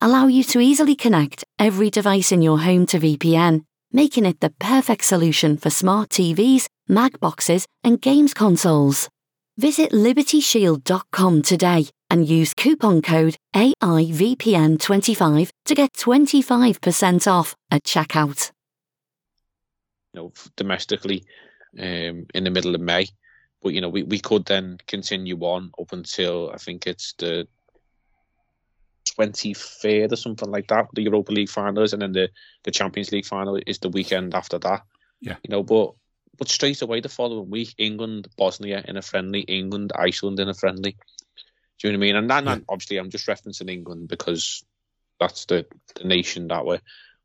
allow you to easily connect every device in your home to VPN, making it the perfect solution for smart TVs, Mac boxes, and games consoles. Visit libertyshield.com today and use coupon code AIVPN25 to get 25% off at checkout. You know, domestically, um, in the middle of May, but you know, we, we could then continue on up until I think it's the 23rd or something like that, the Europa League finals, and then the, the Champions League final is the weekend after that. Yeah. You know, but but straight away the following week, England, Bosnia in a friendly, England, Iceland in a friendly. Do you know what I mean? And that, Yeah. obviously, I'm just referencing England because that's the, the nation that we're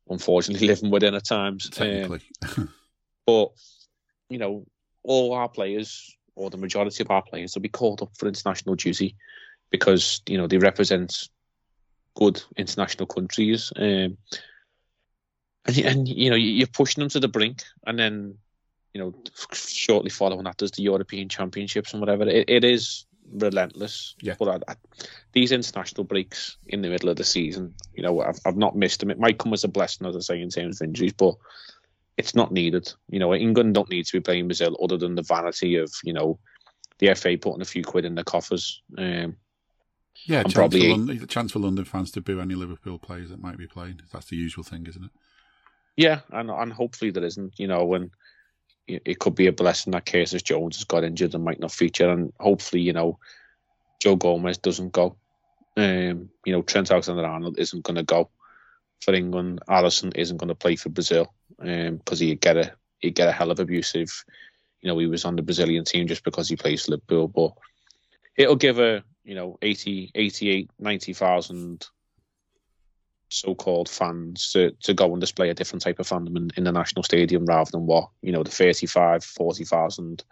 unfortunately living within at times. Um, Technically. but you know, all our players, or the majority of our players, will be called up for international duty because you know they represent good international countries. Um, and and you know you're pushing them to the brink, and then you know shortly following that there's the European Championships and whatever. It, it is relentless. Yeah. But I, I, these international breaks in the middle of the season, you know, I've, I've not missed them. It might come as a blessing, as I say, in terms of injuries, but it's not needed. You know, England don't need to be playing Brazil other than the vanity of, you know, the FA putting a few quid in their coffers. Um, Yeah, chance, probably- for London, chance for London fans to boo any Liverpool players that might be playing. That's the usual thing, isn't it? yeah, and and hopefully there isn't. You know, when it could be a blessing that Curtis Jones has got injured and might not feature, and hopefully, you know, Joe Gomez doesn't go. Um, you know, Trent Alexander-Arnold isn't going to go for England. Alisson isn't going to play for Brazil because he'd get a he'd get a hell of abuse if you know he was on the Brazilian team just because he plays for Liverpool. But it'll give a you know 80, 88, 90,000 so-called fans to, to go and display a different type of fandom in, in the national stadium rather than what you know the 35 40,000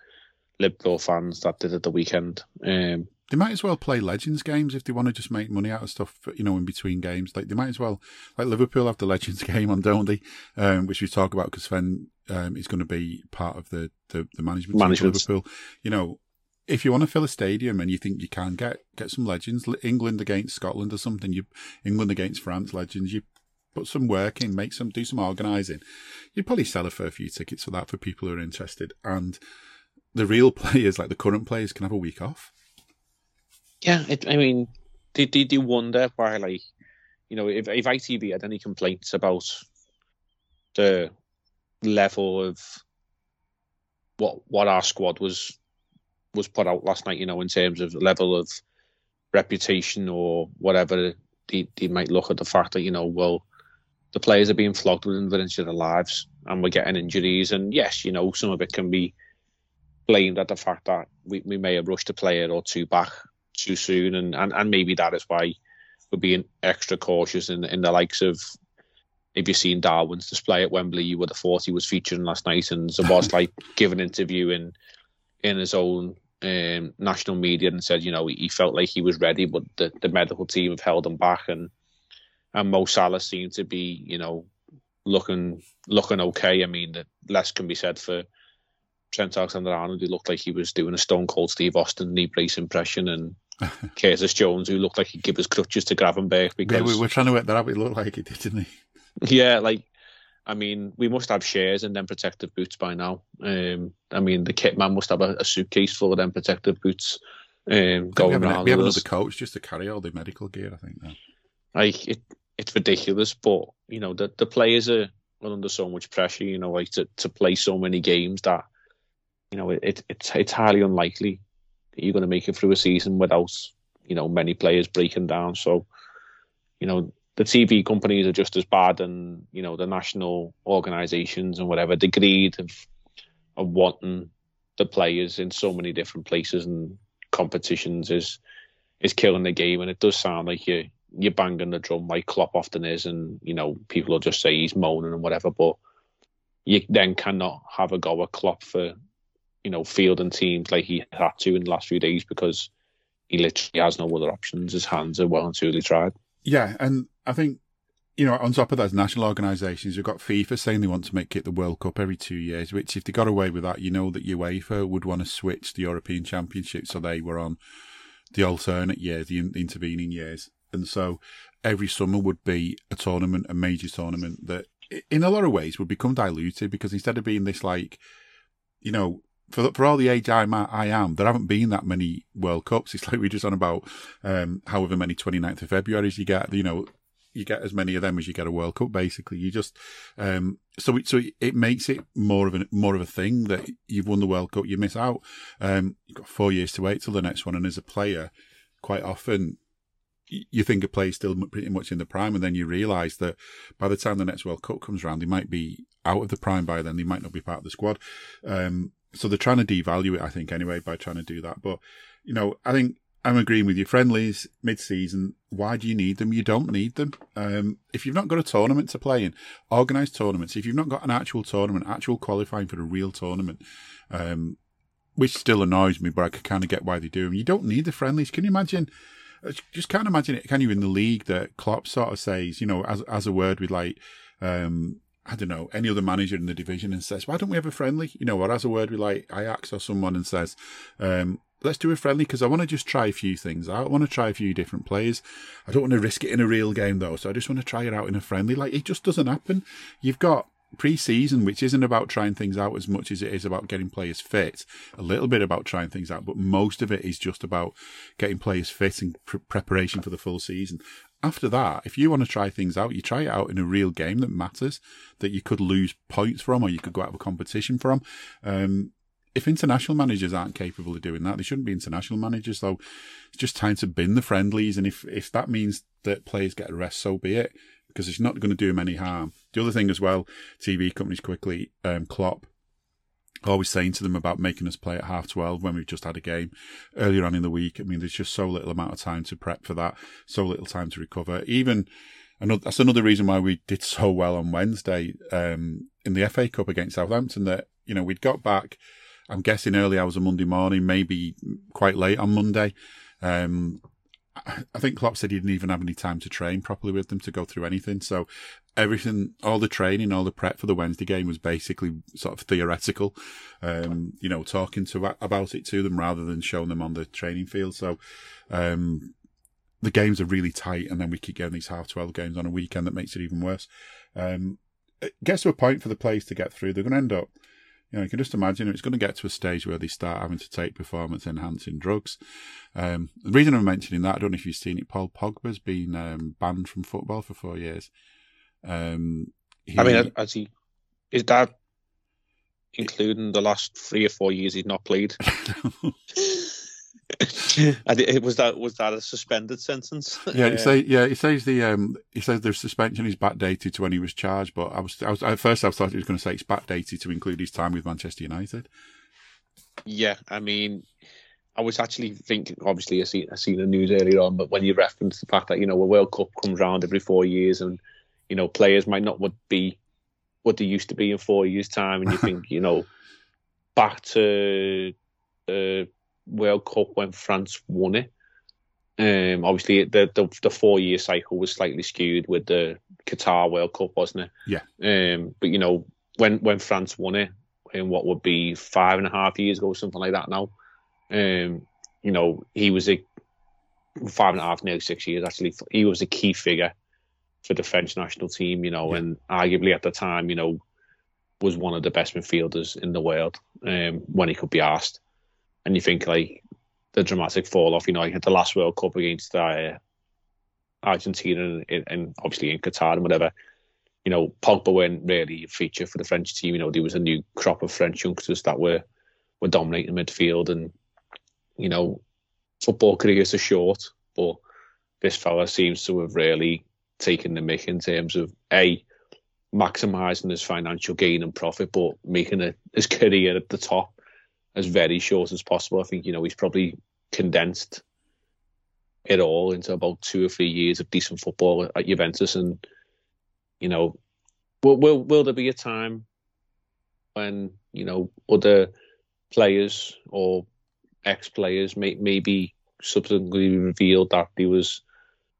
Liverpool fans that did at the weekend um They might as well play Legends games if they want to just make money out of stuff, you know, in between games. Like they might as well, like Liverpool have the Legends game on, don't they? Um, which we talk about because Sven um, is going to be part of the the, the management, team Management. Liverpool. You know, if you want to fill a stadium and you think you can get get some Legends, England against Scotland or something, you England against France Legends, you put some work in, make some, do some organising. You'd probably sell a fair few tickets for that for people who are interested, and the real players, like the current players, can have a week off. yeah it, I mean did did you wonder why like you know if, if ITV had any complaints about the level of what what our squad was was put out last night you know in terms of level of reputation or whatever they, they might look at the fact that you know well the players are being flogged within the of their lives and we're getting injuries. And yes you know some of it can be blamed at the fact that we, we may have rushed a player or two back too soon. And, and, and maybe that is why we're being extra cautious in in the likes of if you've seen Darwin's display at Wembley, you would have thought he was featuring last night, and Szobo's like gave an interview in in his own um, national media and said, you know, he felt like he was ready, but the, the medical team have held him back, and and Mo Salah seemed to be, you know, looking looking okay. I mean, the less can be said for Trent Alexander-Arnold, who looked like he was doing a Stone Cold Steve Austin knee brace impression, and Curtis Jones, who looked like he'd give his crutches to Gravenberch because Yeah, we were trying to work that out. It looked like he did, didn't he? yeah, like I mean, we must have shares and then protective boots by now. Um, I mean, the kit man must have a, a suitcase full of them protective boots. Um, think we going have, an- around we have another coach just to carry all the medical gear. I think. Now. like it, it's ridiculous. But you know, the the players are, are under so much pressure. You know, like to, to play so many games that you know it, it it's it's highly unlikely that you're going to make it through a season without you know many players breaking down. So you know. The TV companies are just as bad, and you know the national organisations and whatever. The greed of of wanting the players in so many different places and competitions is is killing the game. And it does sound like you you're banging the drum like Klopp often is, and you know people will just say he's moaning and whatever, but you then cannot have a go at Klopp for you know fielding teams like he had to in the last few days because he literally has no other options. His hands are well and truly tried. Yeah, and I think you know on top of those national organisations, you've got FIFA saying they want to make it the World Cup every two years. Which, if they got away with that, you know that UEFA would want to switch the European Championship so they were on the alternate years, the, in- the intervening years, and so every summer would be a tournament, a major tournament that, in a lot of ways, would become diluted because instead of being this like, you know, for for all the age I'm I am, there haven't been that many World Cups. It's like we're just on about um, however many 29th of Februarys you get. You know, you get as many of them as you get a World Cup. Basically, you just um, so it, so it makes it more of a more of a thing that you've won the World Cup, you miss out. Um, you've got four years to wait till the next one, and as a player, quite often you think a player's still pretty much in the prime, and then you realise that by the time the next World Cup comes around, they might be out of the prime by then. They might not be part of the squad. Um, so they're trying to devalue it, I think, anyway, by trying to do that. But you know, I think I'm agreeing with you. Friendlies mid-season, why do you need them? You don't need them. Um, if you've not got a tournament to play in, organised tournaments. If you've not got an actual tournament, actual qualifying for a real tournament, um, which still annoys me, but I can kind of get why they do them. You don't need the friendlies. Can you imagine? Just can't imagine it. Can you in the league that Klopp sort of says, you know, as as a word with like, um, I don't know, any other manager in the division and says, why don't we have a friendly? You know, or as a word with like Ajax or someone and says, um, let's do a friendly because I want to just try a few things out. I want to try a few different players. I don't want to risk it in a real game though, so I just want to try it out in a friendly. Like it just doesn't happen. You've got pre-season, which isn't about trying things out as much as it is about getting players fit. A little bit about trying things out, but most of it is just about getting players fit and pre- preparation for the full season. After that, if you want to try things out, you try it out in a real game that matters, that you could lose points from, or you could go out of a competition from. Um, if international managers aren't capable of doing that, they shouldn't be international managers. Though it's just time to bin the friendlies, and if if that means that players get a rest, so be it, because it's not going to do them any harm. The other thing as well, TV companies quickly, um, Klopp always saying to them about making us play at half 12 when we've just had a game earlier on in the week. I mean, there's just so little amount of time to prep for that, so little time to recover. Even another, that's another reason why we did so well on Wednesday um, in the FA Cup against Southampton that, you know, we'd got back I'm guessing early hours of Monday morning, maybe quite late on Monday. Um, I think Klopp said he didn't even have any time to train properly with them to go through anything. So everything, all the training, all the prep for the Wednesday game was basically sort of theoretical. Um, you know, talking to about it to them rather than showing them on the training field. So, um, the games are really tight, and then we keep getting these half twelve games on a weekend that makes it even worse. Um, it gets to a point for the players to get through. They're going to end up you know, you can just imagine it's going to get to a stage where they start having to take performance enhancing drugs. Um, the reason I'm mentioning that, I don't know if you've seen it, Paul Pogba's been um, banned from football for four years. Um, he, I mean, as he is that including the last three or four years he's not played. and it, was that was that a suspended sentence? Yeah, he say, yeah, he says the um, he says the suspension is backdated to when he was charged, but I was, I was at first I thought he was going to say it's backdated to include his time with Manchester United. Yeah, I mean, I was actually thinking. Obviously, I see I seen the news earlier on, but when you reference the fact that you know a World Cup comes around every four years, and you know players might not would be what they used to be in four years' time, and you think you know back to. Uh, World Cup when France won it. Um, obviously, the, the, the four year cycle was slightly skewed with the Qatar World Cup, wasn't it? Yeah. Um, but you know, when when France won it in what would be five and a half years ago, something like that now, um, you know, he was a five and a half, nearly six years actually. He was a key figure for the French national team, you know, yeah. and arguably at the time, you know, was one of the best midfielders in the world um, when he could be asked and you think like the dramatic fall off. You know, like the last World Cup against uh, Argentina and, and, obviously in Qatar and whatever. You know, Pogba weren't really a feature for the French team. You know, there was a new crop of French youngsters that were were dominating midfield, and you know, football careers are short, but this fella seems to have really taken the mick in terms of a maximising his financial gain and profit, but making a, his career at the top as very short as possible. I think you know he's probably condensed it all into about two or three years of decent football at Juventus, and you know, will will, will there be a time when you know other players or ex players may maybe subsequently revealed that there was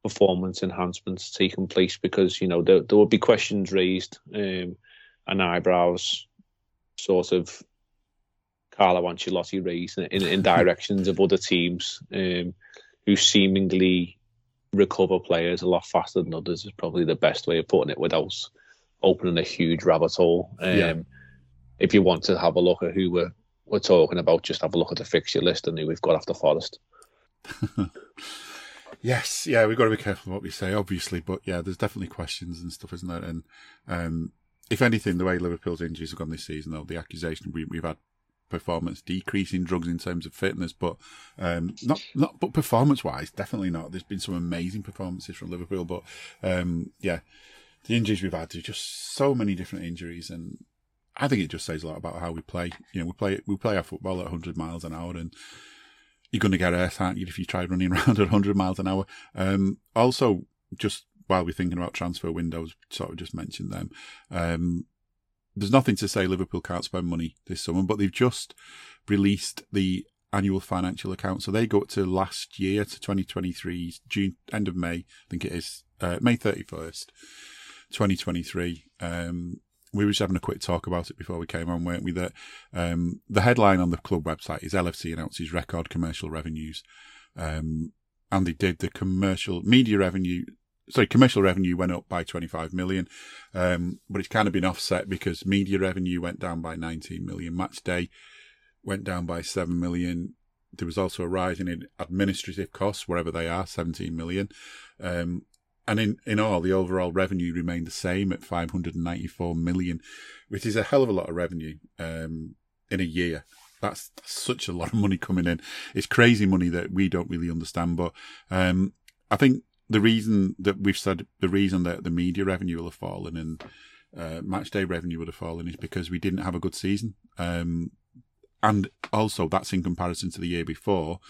performance enhancements taking place because you know there, there would be questions raised um, and eyebrows sort of Carlo Ancelotti raised in, in, in directions of other teams um, who seemingly recover players a lot faster than others is probably the best way of putting it without opening a huge rabbit hole. Um, yeah. If you want to have a look at who we're, we're talking about, just have a look at the fixture list and who we've got after Forest. yes, yeah, we've got to be careful what we say, obviously, but yeah, there's definitely questions and stuff, isn't there? And um, if anything, the way Liverpool's injuries have gone this season, though, the accusation we, have had performance decreasing drugs in terms of fitness, but um, not not but performance wise, definitely not. There's been some amazing performances from Liverpool, but um, yeah, the injuries we've had, there's just so many different injuries, and I think it just says a lot about how we play. You know, we play we play our football at 100 miles an hour, and you're going to get hurt, aren't you, if you try running around at 100 miles an hour. Um, also, just while we're thinking about transfer windows, sort of just mentioned them. There's nothing to say Liverpool can't spend money this summer, but they've just released the annual financial account. So they go up to last year to 2023, June, end of May, I think it is, uh, May 31st, 2023. Um, we were just having a quick talk about it before we came on, weren't we? That um, the headline on the club website is LFC announces record commercial revenues. Um, and they did the commercial media revenue sorry, commercial revenue went up by 25 million, um, but it's kind of been offset because media revenue went down by 19 million. Match day went down by 7 million. There was also a rise in administrative costs, wherever they are, 17 million. Um, and in, in all, the overall revenue remained the same at 594 million, which is a hell of a lot of revenue um, in a year. That's, that's, such a lot of money coming in. It's crazy money that we don't really understand. But um, I think the reason that we've said the reason that the media revenue will have fallen and uh, match day revenue would have fallen is because we didn't have a good season. Um, and also that's in comparison to the year before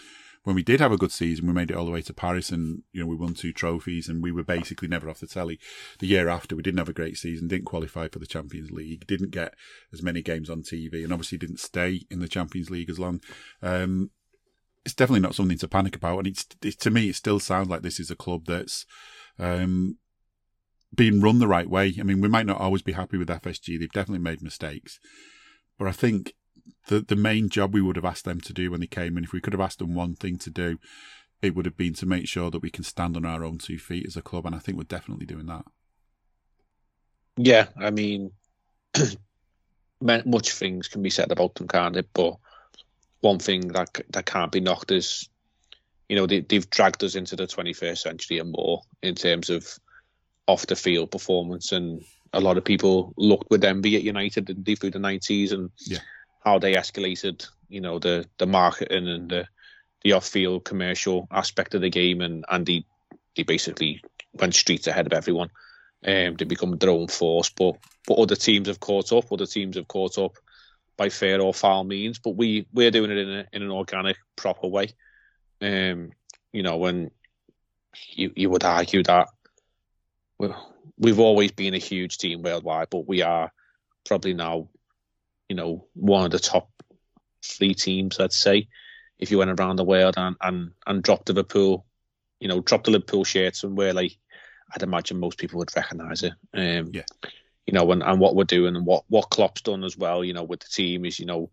when we did have a good season, we made it all the way to Paris and, you know, we won two trophies and we were basically never off the telly. The year after, we didn't have a great season, didn't qualify for the Champions League, didn't get as many games on TV and obviously didn't stay in the Champions League as long. Um, it's definitely not something to panic about. And it's, it, to me, it still sounds like this is a club that's um, being run the right way. I mean, we might not always be happy with FSG. They've definitely made mistakes. But I think the the main job we would have asked them to do when they came in, if we could have asked them one thing to do, it would have been to make sure that we can stand on our own two feet as a club. And I think we're definitely doing that. Yeah, I mean, much things can be said about them, can't it? But one thing that that can't be knocked is, you know, they, they've dragged us into the 21st century and more in terms of off the field performance. And a lot of people looked with envy at United and through the 90s and yeah. how they escalated, you know, the the marketing and the the off field commercial aspect of the game, and and they they basically went streets ahead of everyone. Um, they become their own force, but but other teams have caught up. Other teams have caught up by fair or foul means, but we we're doing it in a, in an organic, proper way. Um, you know, when you you would argue that we've always been a huge team worldwide, but we are probably now, you know, one of the top three teams. I'd say, if you went around the world and and and dropped Liverpool, you know, dropped the Liverpool shirts and we're like, I'd imagine most people would recognise it. Um, yeah you know, and, and what we're doing and what, what Klopp's done as well, you know, with the team is, you know,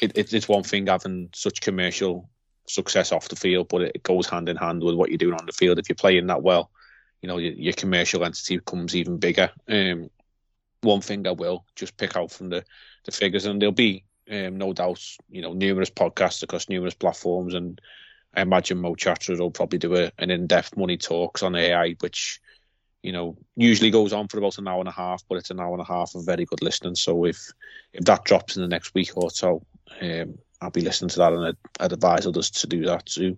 it, it, it's one thing having such commercial success off the field, but it goes hand in hand with what you're doing on the field. If you're playing that well, you know, your, your commercial entity becomes even bigger. Um, one thing I will just pick out from the, the figures, and there'll be um, no doubt, you know, numerous podcasts across numerous platforms, and I imagine Mo Chatter will probably do a, an in-depth money talks on AI, which you know, usually goes on for about an hour and a half, but it's an hour and a half of very good listening. So if if that drops in the next week or so, um, I'll be listening to that, and I'd, I'd advise others to do that too.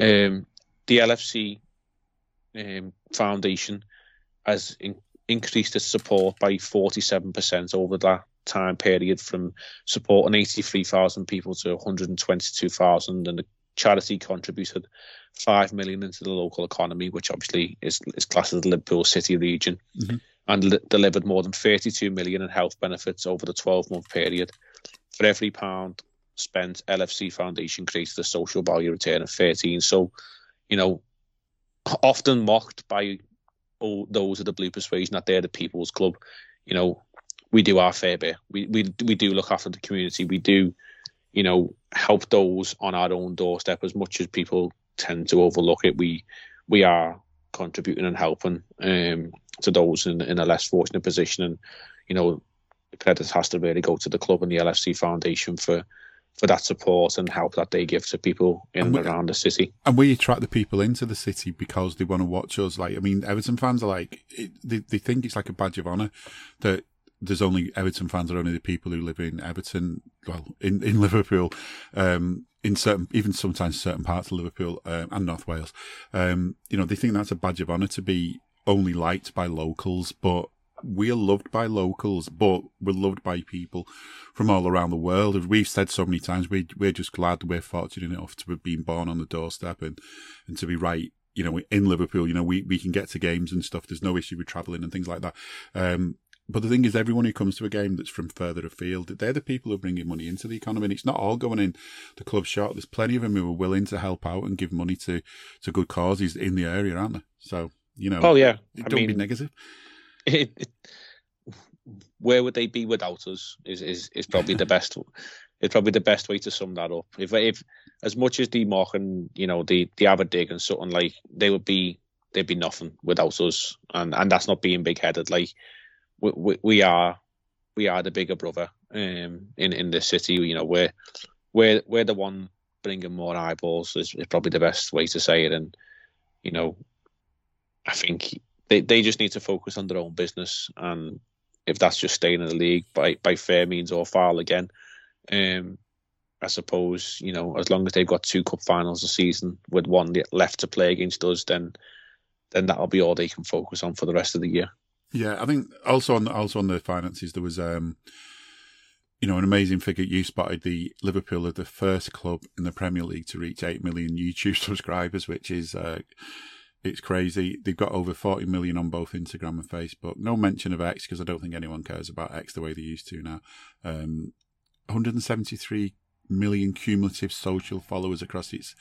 Um, the LFC um, Foundation has in, increased its support by 47% over that time period from supporting 83,000 people to 122,000 and the charity contributed five million into the local economy, which obviously is is classed as the Liverpool City region, mm-hmm. and li- delivered more than 32 million in health benefits over the 12 month period. For every pound spent, LFC Foundation created a social value return of 13. So, you know, often mocked by all those of the blue persuasion that they're the people's club. You know, we do our fair bit. We we we do look after the community. We do, you know, help those on our own doorstep as much as people tend to overlook it. We we are contributing and helping um, to those in, in a less fortunate position. And you know, credit has to really go to the club and the LFC Foundation for for that support and help that they give to people in and, we, and around the city. And we attract the people into the city because they want to watch us. Like, I mean, Everton fans are like, it, they, they think it's like a badge of honour that there's only Everton fans are only the people who live in Everton, well, in, in Liverpool, um, in certain, even sometimes certain parts of Liverpool um, and North Wales. Um, you know, they think that's a badge of honour to be only liked by locals, but we're loved by locals, but we're loved by people from all around the world. As we've said so many times, we, we're just glad we're fortunate enough to have been born on the doorstep and, and to be right, you know, in Liverpool. You know, we, we can get to games and stuff. There's no issue with travelling and things like that. Um, but the thing is, everyone who comes to a game that's from further afield, they're the people who are bringing money into the economy. And it's not all going in the club shop. There's plenty of them who are willing to help out and give money to, to good causes in the area, aren't there? So, you know, oh yeah, don't mean, be negative. It, it, where would they be without us? Is is, is probably the best. It's probably the best way to sum that up. If if as much as the mock and you know the the Aberdig and something like they would be they'd be nothing without us, and and that's not being big headed. Like we, we, are we are the bigger brother um, in in the city. You know we're we're we're the one bringing more eyeballs is, is probably the best way to say it. And you know, I think they, they just need to focus on their own business and if that's just staying in the league by, by fair means or foul again. Um, I suppose you know as long as they've got two cup finals a season with one left to play against us, then then that'll be all they can focus on for the rest of the year. Yeah, I think also on also on the finances there was um, you know an amazing figure you spotted. The Liverpool are the first club in the Premier League to reach eight million YouTube subscribers, which is. Uh, it's crazy. They've got over 40 million on both Instagram and Facebook. No mention of X because I don't think anyone cares about X the way they used to now. Um, 173 million cumulative social followers across its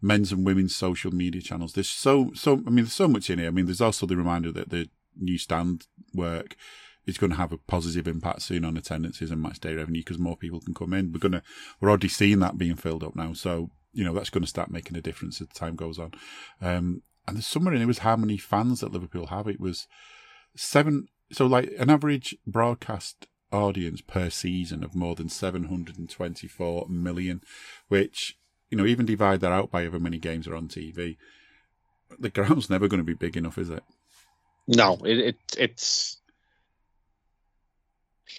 men's and women's social media channels. There's so so. I mean, there's so much in here. I mean, there's also the reminder that the new stand work is going to have a positive impact soon on attendances and match day revenue because more people can come in. We're gonna we're already seeing that being filled up now. So you know that's going to start making a difference as time goes on. Um, and there's somewhere in it was how many fans that Liverpool have. It was seven. So like an average broadcast audience per season of more than 724 million, which you know even divide that out by however many games are on TV. The ground's never going to be big enough, is it? No, it, it it's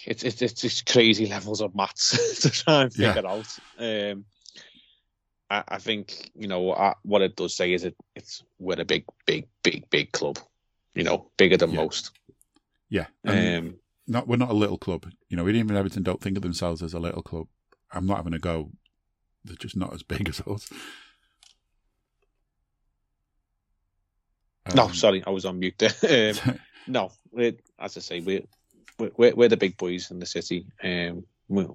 it's it's it's just crazy levels of maths to try and figure yeah. out. Um, I, I think you know I, what it does say is it it's we're a big, big, big, big club. You know, bigger than yeah. most. Yeah. Um, not we're not a little club. You know, we even Everton don't think of themselves as a little club. I'm not having a go. They're just not as big as us. Um, no, sorry, I was on mute there. Um, no, as I say, we're, we're we're the big boys in the city. Um, we,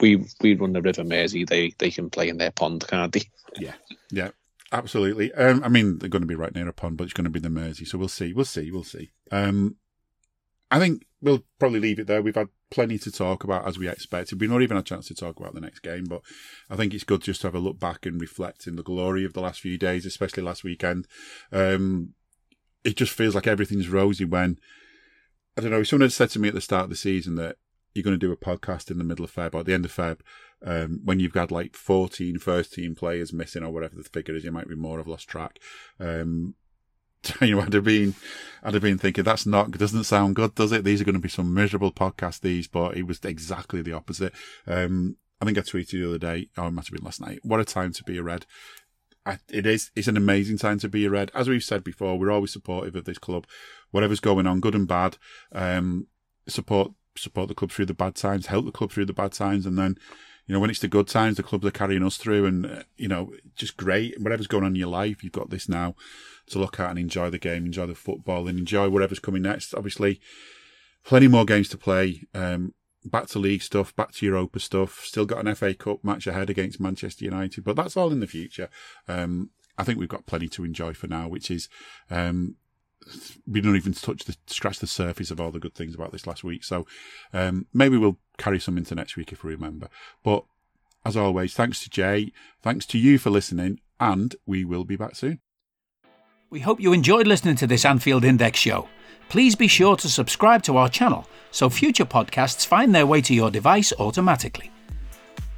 we we run the River Mersey. They they can play in their pond, can't they? Yeah, yeah, absolutely. Um, I mean, they're going to be right near a pond, but it's going to be the Mersey, so we'll see. We'll see. We'll see. Um, I think we'll probably leave it there. We've had plenty to talk about as we expected. We've not even had a chance to talk about the next game, but I think it's good just to have a look back and reflect in the glory of the last few days, especially last weekend. Um, it just feels like everything's rosy when I don't know. Someone had said to me at the start of the season that you're going to do a podcast in the middle of Feb or at the end of Feb, um, when you've got like 14 first team players missing or whatever the figure is, You might be more. I've lost track. Um, you know, I'd have been, I'd have been thinking that's not, doesn't sound good, does it? These are going to be some miserable podcasts, these, but it was exactly the opposite. Um, I think I tweeted the other day, oh, it must have been last night. What a time to be a Red. I, it is, it's an amazing time to be a Red. As we've said before, we're always supportive of this club. Whatever's going on, good and bad, um, support support the club through the bad times, help the club through the bad times, and then you know when it's the good times, the clubs are carrying us through, and uh, you know just great. Whatever's going on in your life, you've got this now to look at and enjoy the game, enjoy the football, and enjoy whatever's coming next. Obviously, plenty more games to play. Um, back to league stuff, back to Europa stuff. Still got an FA Cup match ahead against Manchester United, but that's all in the future. Um, I think we've got plenty to enjoy for now, which is um, we don't even touch the scratch the surface of all the good things about this last week. So um, maybe we'll carry some into next week if we remember. But as always, thanks to Jay, thanks to you for listening, and we will be back soon. We hope you enjoyed listening to this Anfield Index show. Please be sure to subscribe to our channel so future podcasts find their way to your device automatically.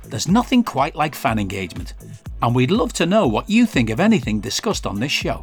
There's nothing quite like fan engagement, and we'd love to know what you think of anything discussed on this show.